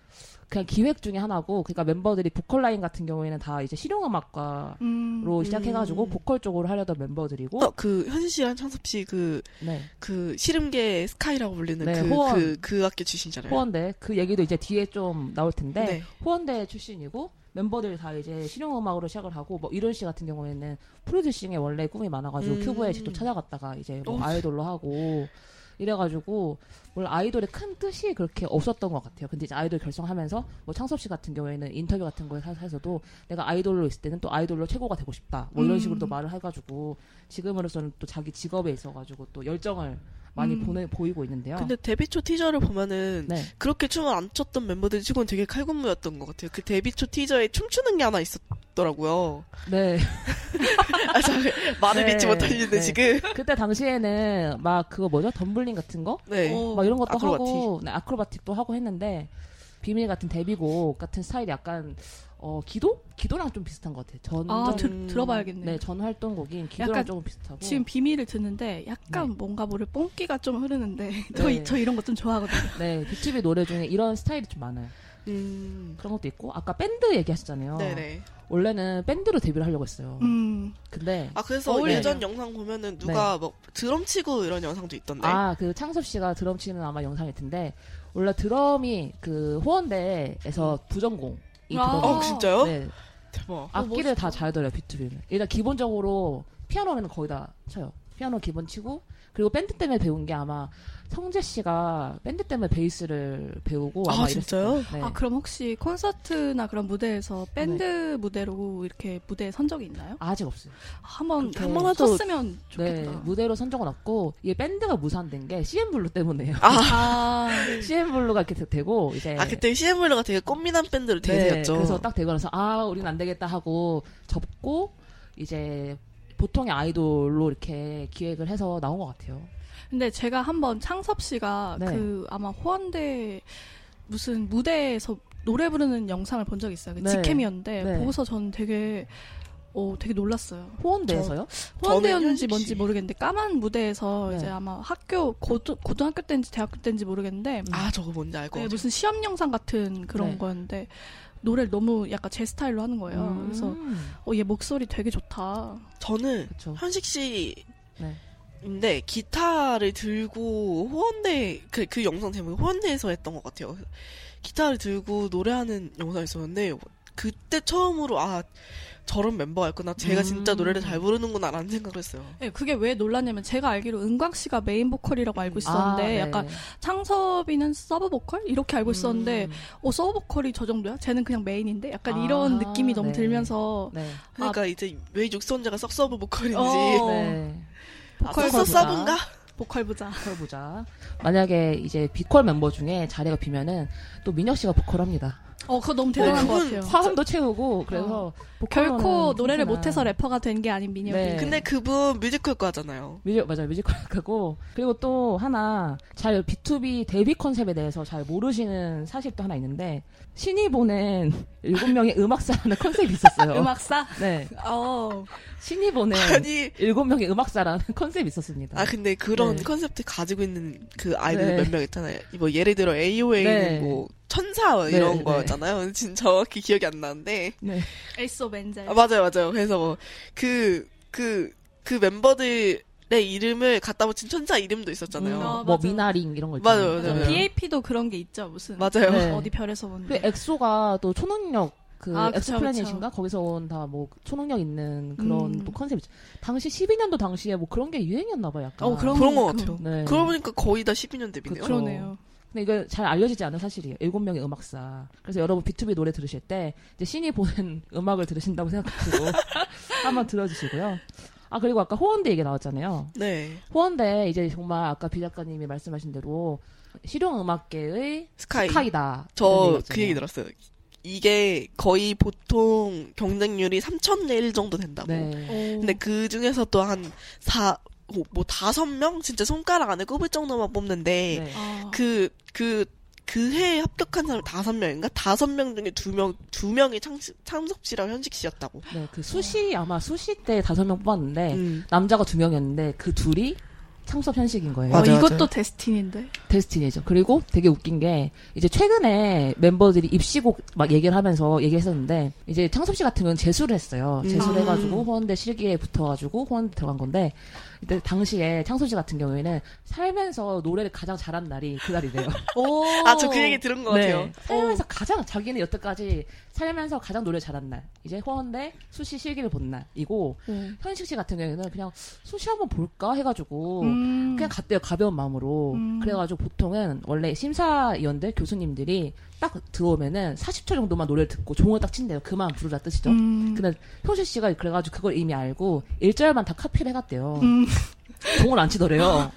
그냥 기획 중에 하나고, 그러니까 멤버들이 보컬 라인 같은 경우에는 다 이제 실용음악과로
음.
시작해가지고
음.
보컬 쪽으로 하려던 멤버들이고,
어, 그 현실 씨랑 창섭 씨그
네,
그 시름계 스카이라고 불리는
네,
그,
호원.
그, 그 학교 출신이잖아요.
호원대 그 얘기도 이제 뒤에 좀 나올 텐데
네.
호원대 출신이고 멤버들이 다 이제 실용음악으로 시작을 하고 뭐 이런 씨 같은 경우에는 프로듀싱에 원래 꿈이 많아가지고
음.
큐브에 직접 찾아갔다가 이제 뭐
어.
아이돌로 하고 이래가지고 원래 아이돌의 큰 뜻이 그렇게 없었던 것 같아요. 근데 이제 아이돌 결성하면서 뭐 창섭 씨 같은 경우에는 인터뷰 같은 거에 사- 해서도 내가 아이돌로 있을 때는 또 아이돌로 최고가 되고 싶다. 뭐 이런
음.
식으로 또 말을 해가지고 지금으로서는 또 자기 직업에 있어가지고 또 열정을 많이
음.
보내 보이고 있는데요.
근데 데뷔 초 티저를 보면은
네.
그렇게 춤을 안 췄던 멤버들 치고는 되게 칼군무였던 것 같아요. 그 데뷔 초 티저에 춤추는 게 하나 있었더라고요.
네.
아, 저 말을
네,
잊지 못하시는데
네.
지금.
그때 당시에는 막 그거 뭐죠? 덤블링 같은 거?
네.
어.
막 이런 것도
아크로바틱.
하고 네, 아크로바틱도 하고 했는데 비밀 같은 데뷔곡 같은 스타일이 약간 어 기도? 기도랑 좀 비슷한 것 같아요. 전
아,
전-
들,
음.
들어봐야겠네.
네, 전 활동곡인 기도랑
약간
조금 비슷하고
지금 비밀을 듣는데 약간
네.
뭔가 모를 뽕기가 좀 흐르는데 저,
네.
이- 저 이런 거좀 좋아하거든요.
네, BTOB 노래 중에 이런 스타일이 좀 많아요.
음.
그런 것도 있고 아까 밴드 얘기하셨잖아요.
네네.
원래는 밴드로 데뷔를 하려고 했어요.
음.
근데
아, 그래서
어울려요.
예전 영상 보면은 누가 뭐 드럼 치고 이런 영상도 있던데.
아, 그 창섭 씨가 드럼 치는 아마 영상일 텐데 원래 드럼이 그 호원대에서 부전공 이
아.
어, 진짜요?
네,
대박.
악기를
멋있다.
다잘 들어요 비투비는. 일단 기본적으로 피아노는 거의 다 쳐요. 피아노 기본 치고 그리고 밴드 때문에 배운 게 아마 성재 씨가 밴드 때문에 베이스를 배우고
아, 진짜요?
네.
아 그럼 혹시 콘서트나 그런 무대에서 밴드 무대로 이렇게 무대에 선 적이 있나요?
아직 없어요.
한번
그렇게
한번 하도-
쳤으면
네,
좋겠다.
무대로 선 적은 없고 이게 밴드가 무산된 게 CN블루 때문에요.
아,
아,
CN블루가 이렇게 되- 되고 이제
아 그때 CN블루가 되게 꽃미남 밴드로
네,
대세였죠.
그래서 딱 되고 나서 아, 우린 안 되겠다 하고 접고 이제 보통의 아이돌로 이렇게 기획을 해서 나온 것 같아요.
근데 제가 한번 창섭 씨가
네.
그 아마 호환대 무슨 무대에서 노래 부르는 영상을 본 적이 있어요. 그
네.
직캠이었는데
네.
보고서 저는 되게 어 되게 놀랐어요.
호원대에서요?
호환대였는지
현식
뭔지
씨.
모르겠는데 까만 무대에서
네.
이제 아마 학교 고등 고등학교 때인지 대학교 때인지 모르겠는데
아 저거 뭔지 알것
네,
같아요.
무슨 시험 영상 같은 그런
네.
거였는데 노래를 너무 약간 제 스타일로 하는 거예요.
음.
그래서 어, 얘 목소리 되게 좋다.
저는
그쵸.
현식 씨 인데
네.
기타를 들고 호원대 그, 그 영상 제목이 호원대에서 했던 것 같아요. 기타를 들고 노래하는 영상이 있었는데 그때 처음으로 아 저런 멤버가 있구나. 제가 진짜
음.
노래를 잘 부르는구나라는 생각을 했어요.
네, 그게 왜 놀랐냐면 제가 알기로 은광 씨가 메인 보컬이라고 알고 있었는데
아, 네.
약간 창섭이는 서브 보컬 이렇게 알고 있었는데
음.
어 서브 보컬이 저 정도야? 쟤는 그냥 메인인데 약간
아,
이런 느낌이 너무
네.
들면서
네.
그러니까 이제 왜 육성재가 서 서브 보컬인지
어.
네.
아,
보컬
보자.
서브인가?
보컬 보자.
보컬 보자. 만약에 이제 보컬 멤버 중에 자리가 비면은 또 민혁 씨가 보컬 합니다.
어 그거 너무 대단한
네,
것 같아요.
화음도 채우고 그래서 보컬로는
결코 노래를 못해서 래퍼가 된 게 아닌 민혁이.
네.
근데 그분 뮤지컬과잖아요.
뮤직 맞아요 뮤지컬 하고 그리고 또 하나 잘 B2B 데뷔 컨셉에 대해서 잘 모르시는 사실 또 하나 있는데 신이 보낸 일곱 명의 음악사라는 컨셉이 있었어요.
음악사?
네
어.
신이 보낸
아니
일곱 명의 음악사라는 컨셉이 있었습니다.
아 근데 그런
네.
컨셉트 가지고 있는 그 아이돌
네.
몇명 있잖아요. 뭐 예를 들어 AOA는
네.
뭐 천사
네,
이런
네.
거였잖아요. 진짜 정확히 기억이 안 나는데
네.
Ace of Angel.
아, 맞아요, 맞아요. 그래서 뭐 그 그 그 멤버들 의 이름을 갖다 붙인 천사 이름도 있었잖아요.
음, 아,
뭐. 미나링 이런 거
맞아요,
있잖아요.
맞아요.
네.
BAP도 그런 게 있죠. 무슨
맞아요.
네.
어디 별에서 온.
그 엑소가 또 초능력 그
아,
엑소플래닛인가 거기서 온 다 뭐 초능력 있는 그런
음.
또 컨셉이 있죠. 당시 12년도 당시에 뭐 그런 게 유행이었나 봐요, 약간.
어 그런
그런 것
그-
같아요.
네.
그러고 보니까 거의 다 12년 데뷔네요.
그쵸.
그러네요.
근데 이거 잘 알려지지 않은 사실이에요. 일곱 명의 음악사. 그래서 여러분 B2B 노래 들으실 때 이제 신이 보낸 음악을 들으신다고 생각하시고 한번 들어주시고요. 아 그리고 아까 호원대 얘기 나왔잖아요.
네.
호원대 이제 정말 아까 비 작가님이 말씀하신 대로 실용 음악계의
스카이.
스카이다.
저 그 얘기 들었어요. 이게 거의 보통 경쟁률이 3천 대1 정도 된다고.
네.
근데 그 중에서 또한 사, 뭐, 뭐 다섯 명? 진짜 손가락 안에 꼽을 정도만 뽑는데,
네.
아,
그, 그, 그 해에 합격한 사람 다섯 명인가? 다섯 명 중에 두 명, 두 명이 창, 창섭 씨랑 현식 씨였다고.
네, 그 수시 아마 수시 때 다섯 명 뽑았는데
음.
남자가 두 명이었는데 그 둘이 창섭 현식인 거예요.
어,
맞아,
이것도
맞아.
데스티니인데.
데스티니죠. 그리고 되게 웃긴 게 이제 최근에 멤버들이 입시곡 막 얘기를 하면서 얘기했었는데 이제 창섭 씨 같은 경우는 재수를 했어요.
음.
재수를
아.
해가지고 호원대 실기에 붙어가지고 호원대 들어간 건데 이때 당시에 창섭 씨 같은 경우에는 살면서 노래를 가장 잘한 날이 그날이래요.
오.
아, 저 그 얘기 들은 것 같아요.
네. 살면서 가장 자기는 여태까지 살면서 가장 노래 잘한 날 이제 호원대 수시 실기를 본 날이고
오.
현식 씨 같은 경우에는 그냥 수시 한번 볼까 해가지고
음.
그냥 갔대요 가벼운 마음으로
음.
그래가지고 보통은 원래 심사위원들 교수님들이 딱 들어오면은 40초 정도만 노래를 듣고 종을 딱 친대요 그만 부르라 뜻이죠
음.
근데 효실 씨가 그래가지고 그걸 이미 알고 1절만 다 카피를 해갔대요
음.
종을 안 치더래요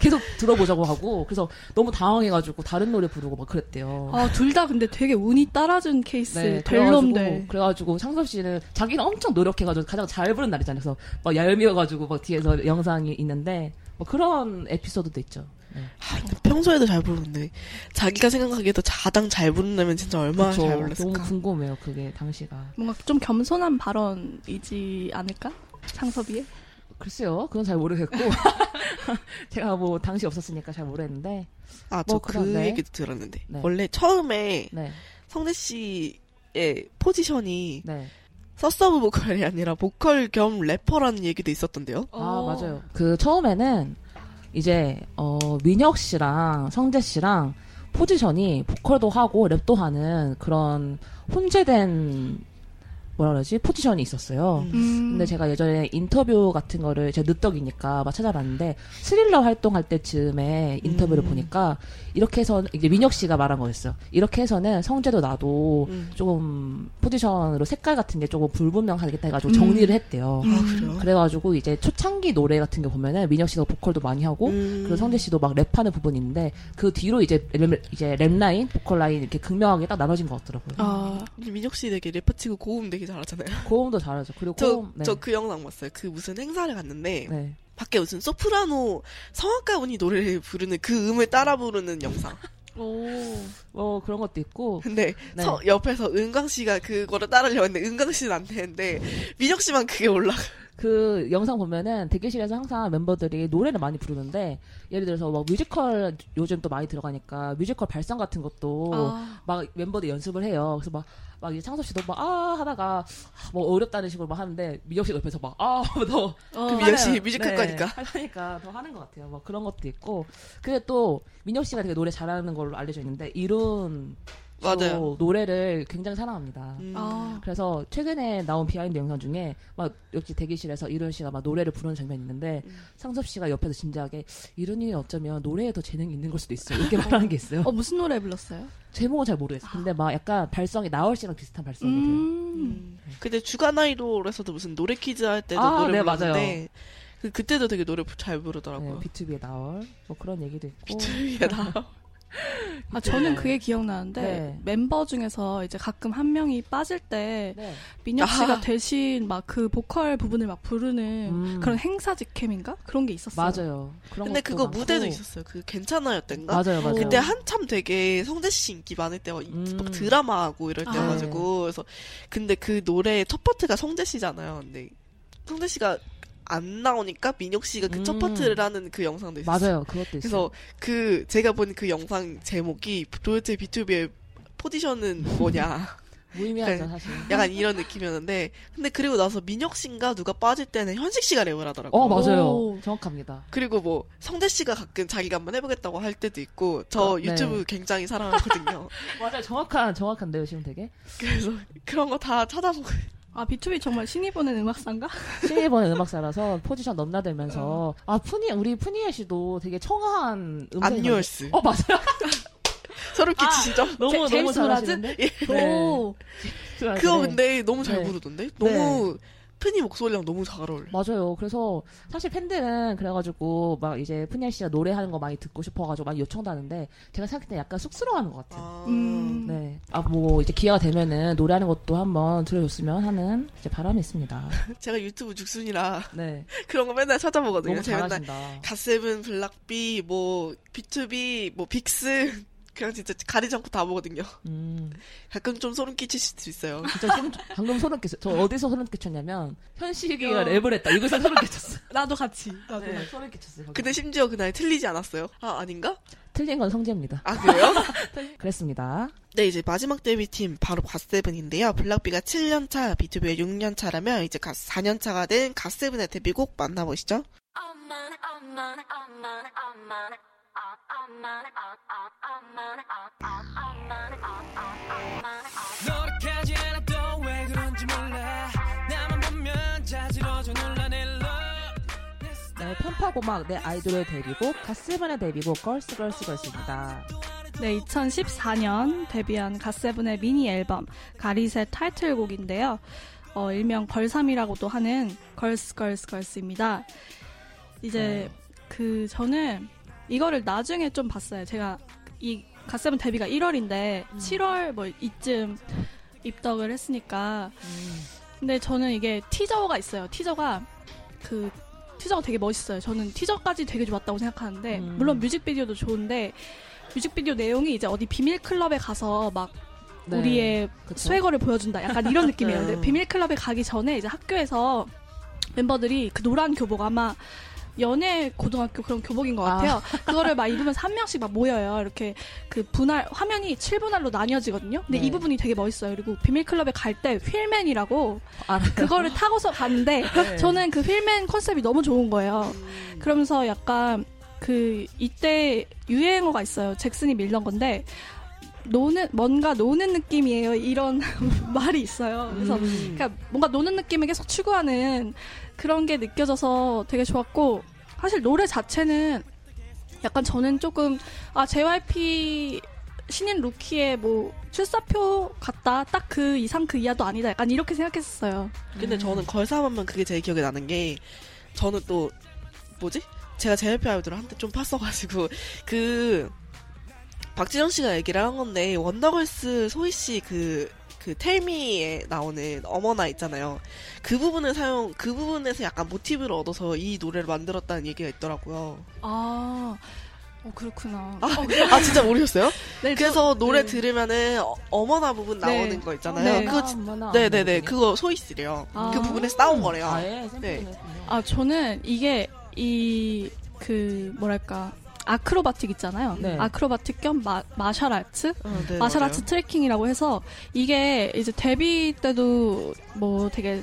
계속 들어보자고 하고 그래서 너무 당황해가지고 다른 노래 부르고 막 그랬대요
아, 둘 다 근데 되게 운이 따라준 케이스.
네,
델롬데.
그래가지고, 그래가지고 창섭 씨는 자기는 엄청 노력해가지고 가장 잘 부른 날이잖아요. 그래서 막 얄미워가지고 막 뒤에서 영상이 있는데 뭐 그런 에피소드도 있죠. 네.
아, 근데 평소에도 잘 부르는데, 자기가 생각하기에도 가장 잘 부른다면 진짜 얼마나
그쵸.
잘
너무
불렀을까.
궁금해요. 그게 당시가.
뭔가 좀 겸손한 발언이지 않을까? 창섭이의?
글쎄요, 그건 잘 모르겠고 제가 뭐 당시 없었으니까 잘 모르겠는데
아, 저뭐그
네.
얘기도 들었는데.
네.
원래 처음에
네,
성재 씨의 포지션이
네.
서서브 보컬이 아니라 보컬 겸 래퍼라는 얘기도 있었던데요.
아
어.
맞아요. 그 처음에는 이제 어 민혁 씨랑 성재 씨랑 포지션이 보컬도 하고 랩도 하는 그런 혼재된 뭐라 그러지 포지션이 있었어요.
음.
음.
근데 제가 예전에 인터뷰 같은 거를 제가 늦덕이니까 막 찾아봤는데 스릴러 활동할 때쯤에 인터뷰를
음.
보니까 이렇게 해서 이제 민혁 씨가 말한 거였어요. 이렇게 해서는 성재도 나도
음.
조금 포지션으로 색깔 같은 게 조금 불분명하겠다 해가지고
음.
정리를 했대요.
아?
그래가지고 이제 초창기 노래 같은 게 보면은 민혁 씨가 보컬도 많이 하고
음.
그리고 성재 씨도 막 랩하는 부분이 있는데 그 뒤로 이제 랩, 이제 랩 라인, 보컬 라인 이렇게 극명하게 딱 나눠진 것 같더라고요.
아,
민혁 씨 되게 래퍼 치고 고음 되게 잘하잖아요.
고음도 잘하죠. 그리고
저,
고음, 네.
저그 영상 봤어요. 그 무슨 행사를 갔는데,
네.
밖에 무슨 소프라노 성악가 분이 노래를 부르는 그 음을 따라 부르는 영상.
오.
뭐 그런 것도 있고
근데
네.
서- 옆에서 은광 씨가 그거를 따르려고 했는데 은광 씨는 안 되는데 민혁 씨만 그게 올라가.
그 영상 보면은 대기실에서 항상 멤버들이 노래를 많이 부르는데 예를 들어서 막 뮤지컬 요즘 또 많이 들어가니까 뮤지컬 발성 같은 것도
아.
막 멤버들 연습을 해요. 그래서 막, 막 이제 창섭 씨도 막, 아, 하다가, 아, 뭐 어렵다는 식으로 막 하는데, 민혁 씨 옆에서 막, 아, 더.
어.
그 민혁 씨 뮤지컬
네,
거니까.
하니까 더 하는 것 같아요. 뭐 그런 것도 있고. 근데 또, 민혁 씨가 되게 노래 잘하는 걸로 알려져 있는데, 일훈.
맞아요.
노래를 굉장히 사랑합니다.
음.
아.
그래서 최근에 나온 비하인드 영상 중에 막 역시 대기실에서 일훈 씨가 막 노래를 부르는 장면이 있는데
음.
창섭 씨가 옆에서 진지하게 일훈이 어쩌면 노래에 더 재능이 있는 걸 수도 있어요. 이렇게 말하는 게 있어요.
어, 무슨 노래 불렀어요?
제목은 잘 모르겠어요. 근데 막 약간 발성이 나얼 씨랑 비슷한 발성이 돼요.
음.
음. 근데 주간 아이돌에서도 무슨 노래 퀴즈 할 때도
아,
노래
네,
불렀는데 그, 그때도 되게 노래 잘 부르더라고요.
네, B2B의 나얼 뭐 그런 얘기도 있고.
비투비에 나.
아, 저는
네.
그게 기억나는데,
네.
멤버 중에서 이제 가끔 한 명이 빠질 때,
네.
민혁 씨가
아.
대신 막 그 보컬 부분을 막 부르는
음.
그런 행사 직캠인가? 그런 게 있었어요.
맞아요. 그런
근데 그거
많고.
무대도 있었어요. 그 괜찮아요 땐가?
맞아요, 맞아요.
그때 한참 되게 성대 씨 인기 많을 이-
음.
막 드라마하고 이럴
아.
때여가지고 그래서 근데 그 노래 첫 파트가 성재 씨잖아요. 근데 성재 씨가 안 나오니까 민혁 씨가 그첫
음.
파트를 하는 그 영상도 있었어요.
맞아요. 그것도 있어요.
그래서 그 제가 본 그 영상 제목이 도대체 B2B의 포지션은 뭐냐
무의미하죠, 사실.
약간 이런 느낌이었는데 근데 그리고 나서 민혁 씨인가 누가 빠질 때는 현식 씨가 랩을 하더라고요.
어, 맞아요.
오.
정확합니다.
그리고 뭐 성대 씨가 가끔 자기가 한번 해보겠다고 할 때도 있고 저
어, 네.
유튜브 굉장히 사랑하거든요.
맞아요. 정확한, 정확한데요, 지금 되게.
그래서 그런 거 다 찾아보고
아, B2B 정말 신이 보는 음악상가?
신입원 음악사라서 포지션 넘나들면서 아 푸니 우리 푸니엘 씨도 되게 청아한 음색이
안뉴얼스
어 맞아요
소름 끼치시죠?
너무
제-
너무? 잘하시는데 네.
오.
그거 근데 너무 잘
네.
부르던데? 너무 프니 목소리랑 너무 잘 어울려.
맞아요. 그래서 사실 팬들은 그래가지고 막 이제 프니엘 씨가 노래하는 거 많이 듣고 싶어가지고 많이 요청도 하는데 제가 생각할 때 약간 쑥스러워하는 것 같아요.
아,
음.
네. 아, 뭐, 이제 기회가 되면은 노래하는 것도 한번 들어줬으면 하는 이제 바람이 있습니다.
제가 유튜브 죽순이라
네.
그런 거 맨날 찾아보거든요.
너무 잘하신다.
갓세븐, 블락비, 뭐 B2B, 뭐 빅스 그냥 진짜 가리지 않고 다 보거든요.
음.
가끔 좀 소름 끼칠 수도 있어요.
진짜 소름, 방금 소름 끼쳤어요. 저 어디서 소름 끼쳤냐면, 현식이가
야.
랩을 했다. 이것서 소름 끼쳤어요.
나도 같이. 나도.
네, 소름 끼쳤어요.
근데 심지어 그날 틀리지 않았어요. 아 아닌가?
틀린 건 성재입니다.
아 그래요?
그랬습니다.
네 이제 마지막 데뷔팀 바로 갓세븐인데요. 블락비가 7년차, B2B가 6년차라면 이제 갓 4년차가 된 갓세븐의 데뷔곡 만나보시죠.
노력하지 않아도 왜 그런지 몰라 나만 보면 자지러져 놀라 내 love
네, 편파고막 내 아이돌의 데뷔곡, 갓세븐의 데뷔곡, 걸스 걸스 걸스입니다.
네, 2014년 데뷔한 갓세븐의 미니 앨범 가리셋 타이틀곡인데요. 어, 일명 걸삼이라고도 하는 걸스 걸스 걸스입니다. 이제
네.
그 저는 이거를 나중에 좀 봤어요. 제가 이 갓세븐 데뷔가 1월인데
음.
7월 뭐 이쯤 입덕을 했으니까
음.
근데 저는 이게 티저가 있어요. 티저가 그 티저가 되게 멋있어요. 저는 티저까지 되게 좋았다고 생각하는데
음.
물론 뮤직비디오도 좋은데 뮤직비디오 내용이 이제 어디 비밀 클럽에 가서 막
네.
우리의
그쵸?
스웨거를 보여준다. 약간 이런 느낌이에요.
음.
비밀 클럽에 가기 전에 이제 학교에서 멤버들이 그 노란 교복 아마 연예 고등학교 그런 교복인 것
아.
같아요. 그거를 막 입으면서 한 명씩 막 모여요. 이렇게 그 분할 화면이 7분할로 나뉘어지거든요. 근데
네.
이 부분이 되게 멋있어요. 그리고 비밀 클럽에 갈 때 휠맨이라고
알아요.
그거를 타고서 가는데
네.
저는 그 휠맨 컨셉이 너무 좋은 거예요. 그러면서 약간 그 이때 유행어가 있어요. 잭슨이 밀던 건데 노는 뭔가 노는 느낌이에요. 이런 말이 있어요. 그래서
음.
그러니까 뭔가 노는 느낌을 계속 추구하는 그런 게 느껴져서 되게 좋았고 사실 노래 자체는 약간 저는 조금 아 JYP 신인 루키의 뭐 출사표 같다 딱 그 이상 그 이하도 아니다 약간 이렇게 생각했었어요.
근데 저는 걸삼하면 그게 제일 기억에 나는 게 저는 또 뭐지? 제가 JYP 아이돌을 한때 좀 팠어가지고 그 박지정 씨가 얘기를 한 건데 원더걸스 소희 씨그 그 Tell Me에 나오는 어머나 있잖아요. 그 부분을 사용 그 부분에서 약간 모티브를 얻어서 이 노래를 만들었다는 얘기가 있더라고요.
아, 어 그렇구나.
아, 아, 진짜 모르셨어요?
네,
그래서
저-
노래
네.
들으면은 어, 어머나 부분
네.
나오는 거 있잖아요.
네.
그거 지- 네네네 그거 소희 씨래요.
아.
그 부분에서 따온 거래요.
아 예
네.
샘플을
아 저는 이게 이 그 뭐랄까 acrobatic 있잖아요.
네.
acrobatic 겸 mar, martial arts
어, 네,
martial
맞아요.
arts tricking이라고 해서 이게 이제 데뷔 때도 뭐 되게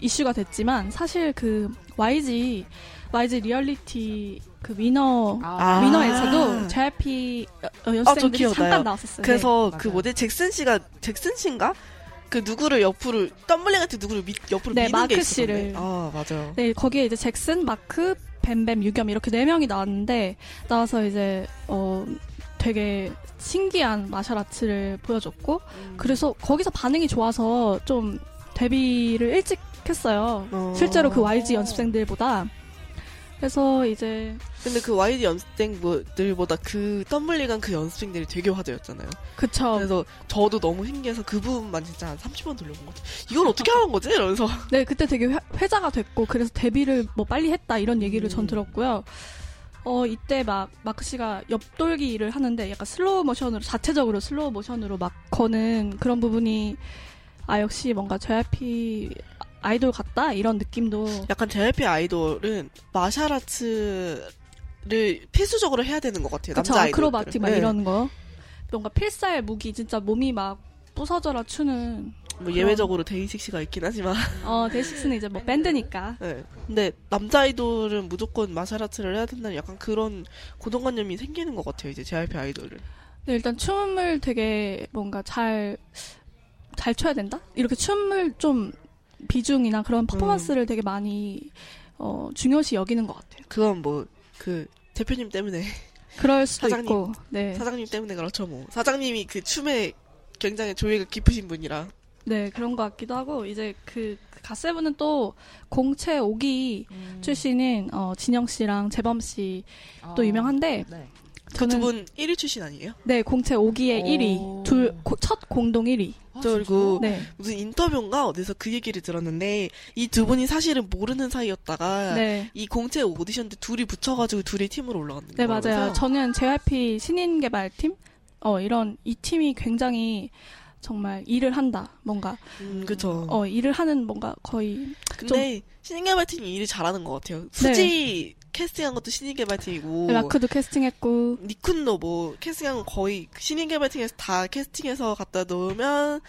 이슈가 됐지만 사실 그 YG YG 리얼리티 그 위너
아.
위너에서도 JYP 여-
아, 저
여학생들이
기억나요.
잠깐 나왔었어요.
그래서
네,
그. 뭐지 잭슨 씨가 잭슨 씨인가? 그 누구를 옆으로 덤블링할 때 누구를 밑, 옆으로
네,
미는
마크
게 있었는데.
씨를.
아 맞아요.
네, 거기에 이제 잭슨, 마크, 뱀뱀, 유겸 이렇게 네 명이 나왔는데 나와서 이제 어 되게 신기한 마샬 아츠를 보여줬고
음.
그래서 거기서 반응이 좋아서 좀 데뷔를 일찍 했어요.
어.
실제로 그 YG 연습생들보다 그래서 이제
근데 그 YG 연습생들보다 그 덤블링한 그 연습생들이 되게 화제였잖아요.
그쵸.
그래서 저도 너무 신기해서 그 부분만 진짜 한 30번 돌려본 것 같아요. 이걸 어떻게 하는 거지? 이러면서.
네, 그때 되게 회, 회자가 됐고 그래서 데뷔를 뭐 빨리 했다 이런 얘기를 전
음.
들었고요. 어 이때 막 마크 씨가 옆돌기를 하는데 약간 슬로우 모션으로 자체적으로 슬로우 모션으로 막 거는 그런 부분이 아 역시 뭔가 JYP 아이돌 같다 이런 느낌도
약간 JYP 아이돌은 마샤라츠를 필수적으로 해야 되는 것 같아요.
그쵸
남자 아이돌.
아크로바틱 막 이런 거 뭔가 필살 무기 진짜 몸이 막 부서져라 추는
뭐 예외적으로 데이식스가 있긴 하지만.
어 데이식스는 이제 뭐 밴드니까
네. 근데 남자 아이돌은 무조건 마샤라츠를 해야 된다는 약간 그런 고정관념이 생기는 것 같아요. 이제 JYP 아이돌은.
네, 일단 춤을 되게 뭔가 잘, 잘 춰야 된다? 이렇게 춤을 좀 비중이나 그런 퍼포먼스를 되게 많이, 어, 중요시 여기는 것 같아요.
그건 뭐 그 대표님 때문에
그럴 수도
사장님.
있고, 네.
사장님 때문에 그렇죠 뭐. 사장님이 그 춤에 굉장히 조예가 깊으신 분이라.
네, 그런 것 같기도 하고, 이제 그, 그 갓세븐은 또 공채 5기
음.
출신인, 어, 진영 씨랑 재범 씨또
아.
유명한데,
네.
그
저는,
두분 1위 출신 아니에요?
네, 공채 5기의
오.
1위. 둘, 고- 첫 공동 1위.
아,
저 그리고
네.
무슨 인터뷰인가 어디서 그 얘기를 들었는데 이 두 분이 사실은 모르는 사이였다가
네.
이 공채 오디션 때 둘이 붙여가지고 둘이 팀으로 올라갔는
네,
거라고
맞아요.
해서
저는 JYP 신인개발팀? 어, 이런, 이 팀이 굉장히 정말 일을 한다. 뭔가,
음, 그쵸.
어, 일을 하는 뭔가 거의,
근데 신인개발팀이 일이 잘하는 것 같아요. 수지 캐스팅한 것도 신인 개발팀이고.
네, 마크도 캐스팅했고,
니쿤도 뭐 캐스팅한 거 거의 신인 개발팀에서 다 캐스팅해서 갖다 놓으면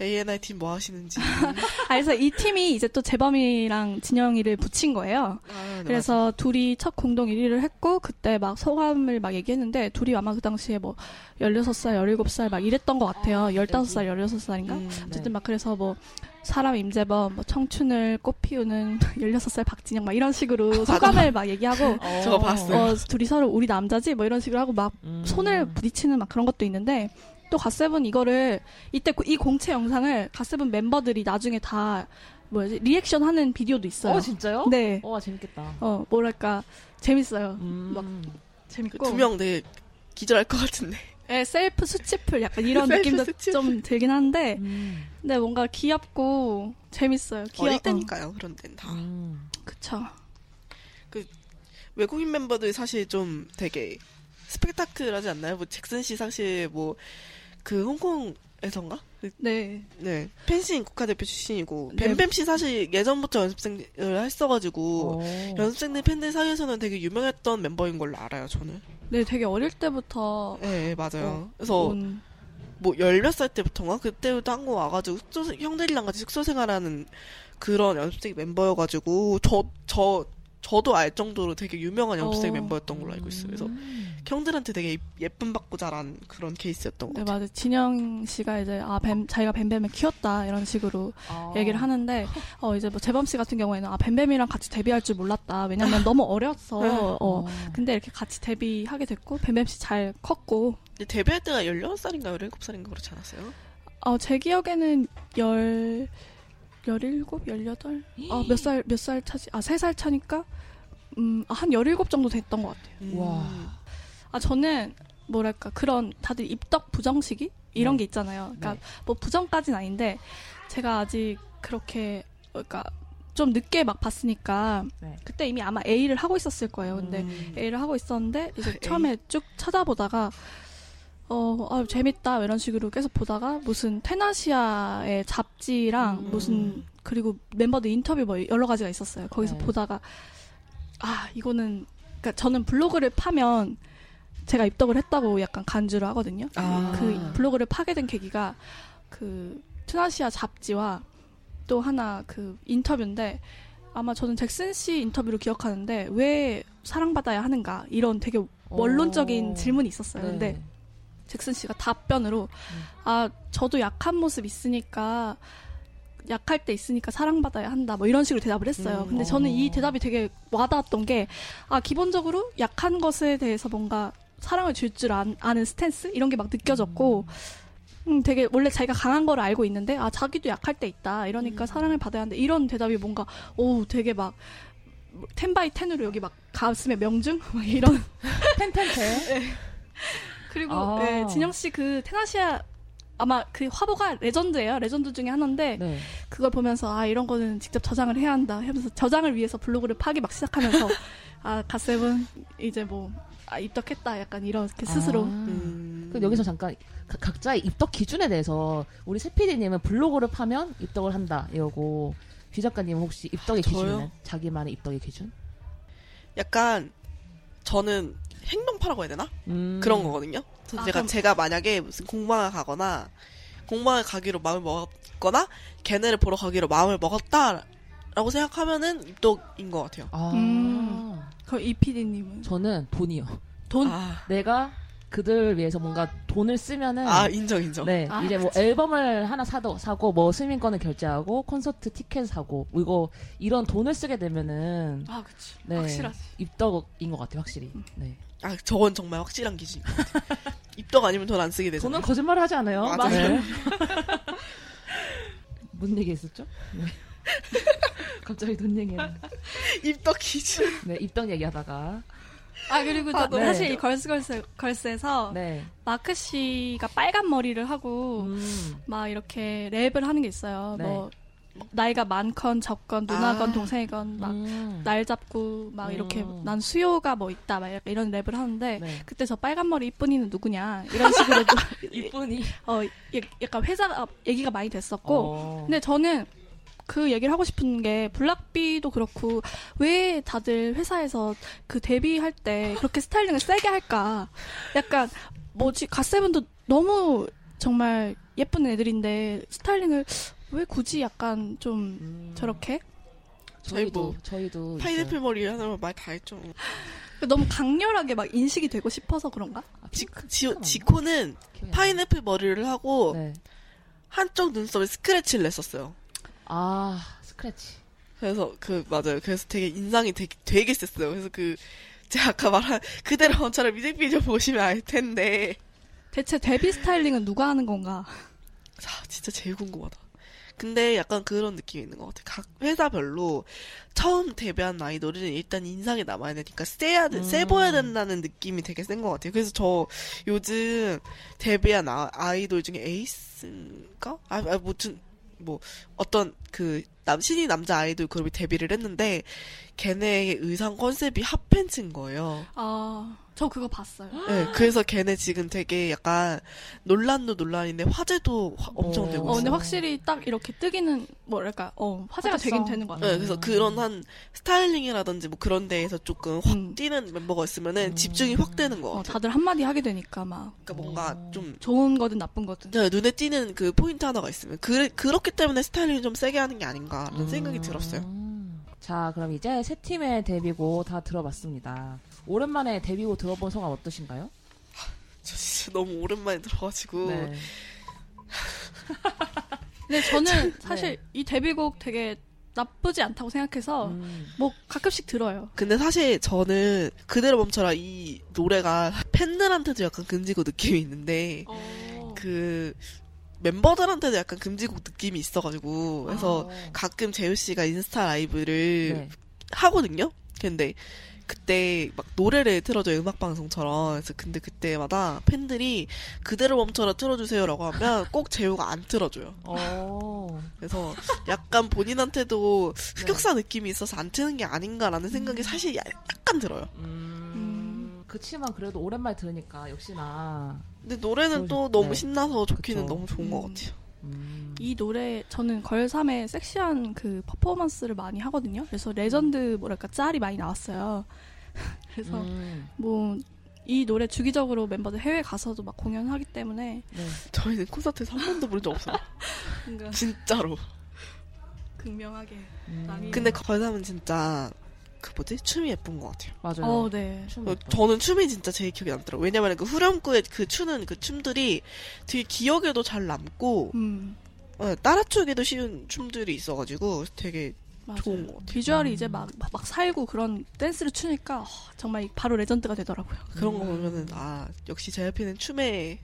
ANI 팀 뭐 하시는지.
아, 그래서 이 팀이 이제 또 재범이랑 진영이를 붙인 거예요.
아, 네,
그래서 둘이 첫 공동 1위를 했고, 그때 막 소감을 막 얘기했는데, 둘이 아마 그 당시에 뭐, 16살, 17살 막 이랬던 것 같아요.
아,
15살, 16살인가?
맞아요. 음,
어쨌든 막 그래서 뭐, 사람 임재범, 뭐, 청춘을 꽃 피우는 16살 박진영 막 이런 식으로 소감을 막 얘기하고,
어.
저거 봤어요.
어, 둘이 서로 우리 남자지? 뭐 이런 식으로 하고 막
음.
손을 부딪히는 막 그런 것도 있는데, 또 갓세븐 이거를, 이때 그- 이 공채 영상을 갓세븐 멤버들이 나중에 다, 뭐지, 리액션 하는 비디오도 있어요.
어 진짜요?
네.
와 재밌겠다.
어, 뭐랄까, 재밌어요.
음.
막 재밌고.
두명 되게 기절할 것 같은데.
예, 셀프 수치풀 약간 이런 느낌도
수치풀.
좀 들긴 한데,
음.
근데 뭔가 귀엽고 재밌어요. 귀여
어릴 때니까요, 그런 데는 다.
음.
어, 그쵸.
외국인 멤버들 사실 좀 되게 스펙타클하지 않나요? 뭐 잭슨 씨 사실 뭐 그 홍콩에선가? 그-
네.
네 펜싱 국가대표 출신이고
네.
뱀뱀 씨 사실 예전부터 연습생을 했어가지고
어.
연습생들 팬들 사이에서는 되게 유명했던 멤버인 걸로 알아요 저는.
네, 되게 어릴 때부터
네 맞아요.
어,
그래서 온뭐열 몇 살 때부터인가 그때부터 한국 와가지고 숙소 형들이랑 같이 숙소 생활하는 그런 연습생 멤버여가지고 저 저 저도 알 정도로 되게 유명한 연습생
어.
멤버였던 걸로 알고 있어요. 그래서
음.
형들한테 되게 예쁨 받고 자란 그런 케이스였던 것
네,
같아요.
맞아요. 진영 씨가 이제, 아, 뱀, 자기가 뱀뱀을 키웠다, 이런 식으로
아.
얘기를 하는데, 어, 이제 뭐, 재범 씨 같은 경우에는, 아, 뱀뱀이랑 같이 데뷔할 줄 몰랐다. 왜냐면 너무 어렸어. 어,
어.
근데 이렇게 같이 데뷔하게 됐고, 뱀뱀 씨 잘 컸고,
근데 데뷔할 때가 16살인가 17살인가 그렇지 않았어요?
어, 제 기억에는 열, 열일곱, 열여덟? 아, 몇 살, 몇 살 차지? 아, 세 살 차니까? 음, 아, 한 열일곱 정도 됐던 것 같아요.
음.
와.
아, 저는, 뭐랄까, 그런, 다들 입덕 부정시기? 이런
네.
게 있잖아요. 그러니까,
네.
뭐, 부정까지는 아닌데, 제가 아직 그렇게, 그러니까, 좀 늦게 막 봤으니까,
네.
그때 이미 아마 A를 하고 있었을 거예요. 근데,
음.
A를 하고 있었는데, 이제. 처음에 쭉 찾아보다가, 어, 아, 재밌다, 이런 식으로 계속 보다가, 무슨 테나시아의 잡지랑,
음.
무슨, 그리고 멤버들 인터뷰 뭐 여러 가지가 있었어요. 거기서
네.
보다가, 아, 이거는, 그니까 저는 블로그를 파면, 제가 입덕을 했다고 약간 간주를 하거든요.
아.
그 블로그를 파게 된 계기가, 그, 테나시아 잡지와 또 하나 그 인터뷰인데, 아마 저는 잭슨 씨 인터뷰로 기억하는데, 왜 사랑받아야 하는가, 이런 되게 원론적인
어.
질문이 있었어요.
네.
근데 잭슨 씨가 답변으로 아 저도 약한 모습 있으니까 약할 때 있으니까 사랑받아야 한다 뭐 이런 식으로 대답을 했어요.
음,
근데 저는 이
어.
대답이 되게 와닿았던 게 아 기본적으로 약한 것에 대해서 뭔가 사랑을 줄줄 아는 스탠스 이런 게 막 느껴졌고 음, 되게 원래 자기가 강한 걸 알고 있는데 아 자기도 약할 때 있다 이러니까
음.
사랑을 받아야 한다 이런 대답이 뭔가 오 되게 막 ten by ten으로 여기 막 가슴에 명중 막 이런
ten ten ten.
그리고
아.
네, 진영 씨 그 텐아시아 아마 그 화보가 레전드예요. 레전드 중에 하나인데
네.
그걸 보면서 아 이런 거는 직접 저장을 해야 한다 하면서 저장을 위해서 블로그를 파기 막 시작하면서 아 갓세븐 이제 뭐 아, 입덕했다 약간 이렇게 스스로
아.
음.
그럼 여기서 잠깐 가- 각자의 입덕 기준에 대해서 우리 세피디님은 블로그를 파면 입덕을 한다 이러고 귀 작가님은 혹시 입덕의
저요?
기준은 자기만의 입덕의 기준?
약간 저는 행동파라고 해야 되나?
음.
그런 거거든요. 그래서
아,
제가
그럼-
제가 만약에 무슨 공방을 가거나 공방을 가기로 마음을 먹었거나 걔네를 보러 가기로 마음을 먹었다라고 생각하면은 입덕인 것 같아요.
아.
음. 그럼 이 PD님은
저는 돈이요.
돈
아,
내가 그들을 위해서 뭔가 돈을 쓰면은
아, 인정 인정.
네,
아,
이제 뭐 앨범을 하나 사도 사고 뭐 스밍권을 결제하고 콘서트 티켓 사고 뭐 이거 이런 돈을 쓰게 되면은
아 그치
네,
확실하지
입덕인 것 같아요, 확실히. 네.
아, 저건 정말 확실한 기준인 것 같아요. 입덕 아니면 돈 안 쓰게 되잖아요.
돈은 거짓말을 하지 않아요.
맞아요.
네. 무슨 얘기 했었죠? 네. 갑자기 돈 얘기했는데.
입덕 퀴즈.
네, 입덕 얘기하다가.
아 그리고
아,
저-
네.
사실 이 걸스 걸스 걸스에서
네.
마크 씨가 빨간 머리를 하고
음.
막 이렇게 랩을 하는 게 있어요.
네.
뭐 나이가 많건 적건 누나건
아.
동생이건 막
음.
날 잡고 막 이렇게
음.
난 수요가 뭐 있다 막 이런 랩을 하는데
네.
그때 저 빨간 머리 이쁜이는 누구냐 이런 식으로 좀
이쁜이.
어 예- 약간 회사 얘기가 많이 됐었고
어.
근데 저는 그 얘기를 하고 싶은 게 블락비도 그렇고 왜 다들 회사에서 그 데뷔할 때 그렇게 스타일링을 세게 할까? 약간 뭐지 갓세븐도 너무 정말 예쁜 애들인데 스타일링을 왜 굳이 약간 좀
음.
저렇게
저희도
뭐
저희도
파인애플
있어요.
머리 하나만 말다 했죠.
너무 강렬하게 막 인식이 되고 싶어서 그런가?
아,
지, 지, 지코는 파인애플 머리를 하고
나. 네.
한쪽 눈썹에 스크래치를 냈었어요.
아 스크래치.
그래서 그 맞아요. 그래서 되게 인상이 되게 되게 셌어요. 그래서 그 제가 아까 말한 그대로 원처럼 뮤직비디오 보시면 알 텐데
대체 데뷔 스타일링은 누가 하는 건가?
자 진짜 제일 궁금하다. 근데 약간 그런 느낌이 있는 것 같아요. 각 회사별로 처음 데뷔한 아이돌은 일단 인상이 남아야 되니까 세야 돼, 세
음.
보여야 된다는 느낌이 되게 센 것 같아요. 그래서 저 요즘 데뷔한 아, 아이돌 중에 에이스인가? 아, 아 무튼 뭐 어떤 그 남, 신인 남자 아이돌 그룹이 데뷔를 했는데 걔네의 의상 컨셉이 핫팬츠인 거예요.
아, 저 그거 봤어요.
네, 그래서 걔네 지금 되게 약간 논란도 논란인데 화제도 화- 엄청
어.
되고
어, 근데
있어요.
확실히 딱 이렇게 뜨기는 뭐랄까, 어, 화제가
화제성.
되긴 되는 것 같아요.
네, 그래서 그런 한 스타일링이라든지 뭐 그런 데에서 조금 확
음.
뛰는 멤버가 있으면은
음.
집중이 확 되는 것
어,
같아요.
다들 한마디 하게 되니까 막
그러니까 뭔가 좀
좋은 거든 나쁜 거든.
네, 눈에 띄는 그 포인트 하나가 있으면 그, 그렇기 때문에 스타일링 좀 세게 하는 게 아닌가라는 생각이 들었어요.
음. 자, 그럼 이제 세 팀의 데뷔곡 다 들어봤습니다. 오랜만에 데뷔곡 들어본 소감 어떠신가요?
저 진짜 너무 오랜만에 들어가지고
네.
근데 저는 사실 이 데뷔곡 되게 나쁘지 않다고 생각해서
음.
뭐 가끔씩 들어요.
근데 사실 저는 그대로 멈춰라 이 노래가 팬들한테도 약간 금지곡 느낌이 있는데 그 멤버들한테도 약간 금지곡 느낌이 있어가지고 그래서
아.
가끔 재우 씨가 인스타 라이브를
네.
하거든요. 근데 그때 막 노래를 틀어줘요 음악 방송처럼. 그래서 근데 그때마다 팬들이 그대로 멈춰라 틀어주세요라고 하면 꼭 재우가 안 틀어줘요.
어.
그래서 약간 본인한테도
네.
흑역사 느낌이 있어서 안 트는 게 아닌가라는 생각이 사실 야- 약간 들어요.
음. 그치만 그래도 오랜만에 들으니까 역시나
근데 노래는 또
네.
너무 신나서 좋기는
그쵸.
너무 좋은 것
음.
같아요.
음.
이 노래 저는 걸삼의 섹시한 그 퍼포먼스를 많이 하거든요. 그래서 레전드 뭐랄까 짤이 많이 나왔어요. 그래서
음.
뭐이 노래 주기적으로 멤버들 해외 가서도 막 공연하기 때문에
네.
저희는 콘서트에서 한 번도 부른 적 없어요. 진짜로.
극명하게
음.
근데 걸삼은 진짜 그 뭐지 춤이 예쁜 것 같아요.
맞아요.
어, 네.
춤.
저는 춤이 진짜 제일 기억에 남더라고요. 왜냐면 그 후렴구에 그 추는 그 춤들이 되게 기억에도 잘 남고,
음.
어, 따라 추기도 쉬운 춤들이 있어가지고 되게
맞아요.
좋은 것 같아요.
비주얼이 이제 막, 막, 막 살고 그런 댄스를 추니까 어, 정말 바로 레전드가 되더라고요.
그런 거
음.
보면은, 아, 역시 제이피는 춤에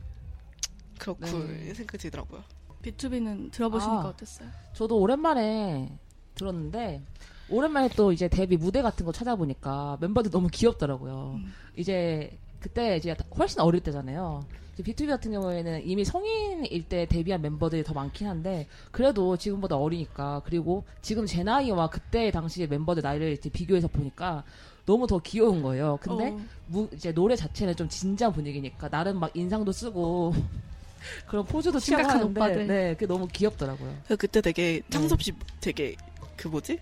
그렇군,
네.
생각이 들더라고요.
B2B는 들어보시니까
아.
어땠어요?
저도 오랜만에 들었는데 오랜만에 또 이제 데뷔 무대 같은 거 찾아보니까 멤버들 너무 귀엽더라고요.
음.
이제 그때 이제 훨씬 어릴 때잖아요. 이제 B2B 같은 경우에는 이미 성인일 때 데뷔한 멤버들이 더 많긴 한데 그래도 지금보다 어리니까 그리고 지금 제 나이와 그때 당시의 멤버들 나이를 이제 비교해서 보니까 너무 더 귀여운 거예요. 근데
어,
무- 이제 노래 자체는 좀 진지한 분위기니까 나름 막 인상도 쓰고 그런 포즈도
심각한 오빠들.
네, 그게 너무 귀엽더라고요.
그때 되게 창섭 씨 되게 그 뭐지?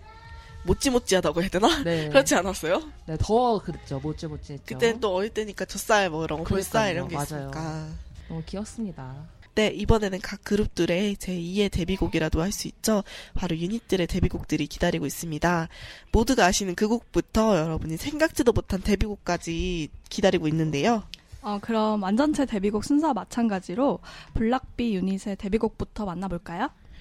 모찌모찌하다고 해야 되나?
네.
그렇지 않았어요?
네, 더 그랬죠. 못지 못지 했죠.
그때는 또 어릴 때니까 젖살 뭐 이런 거, 볼살 이런 게
그러니까요.
있으니까.
너무 귀엽습니다.
네, 이번에는 각 그룹들의 제2의 데뷔곡이라도 할 수 있죠. 바로 유닛들의 데뷔곡들이 기다리고 있습니다. 모두가 아시는 그 곡부터 여러분이 생각지도 못한 데뷔곡까지 기다리고 있는데요.
어, 그럼 완전체 데뷔곡 순서와 마찬가지로 블락비 유닛의 데뷔곡부터 만나볼까요?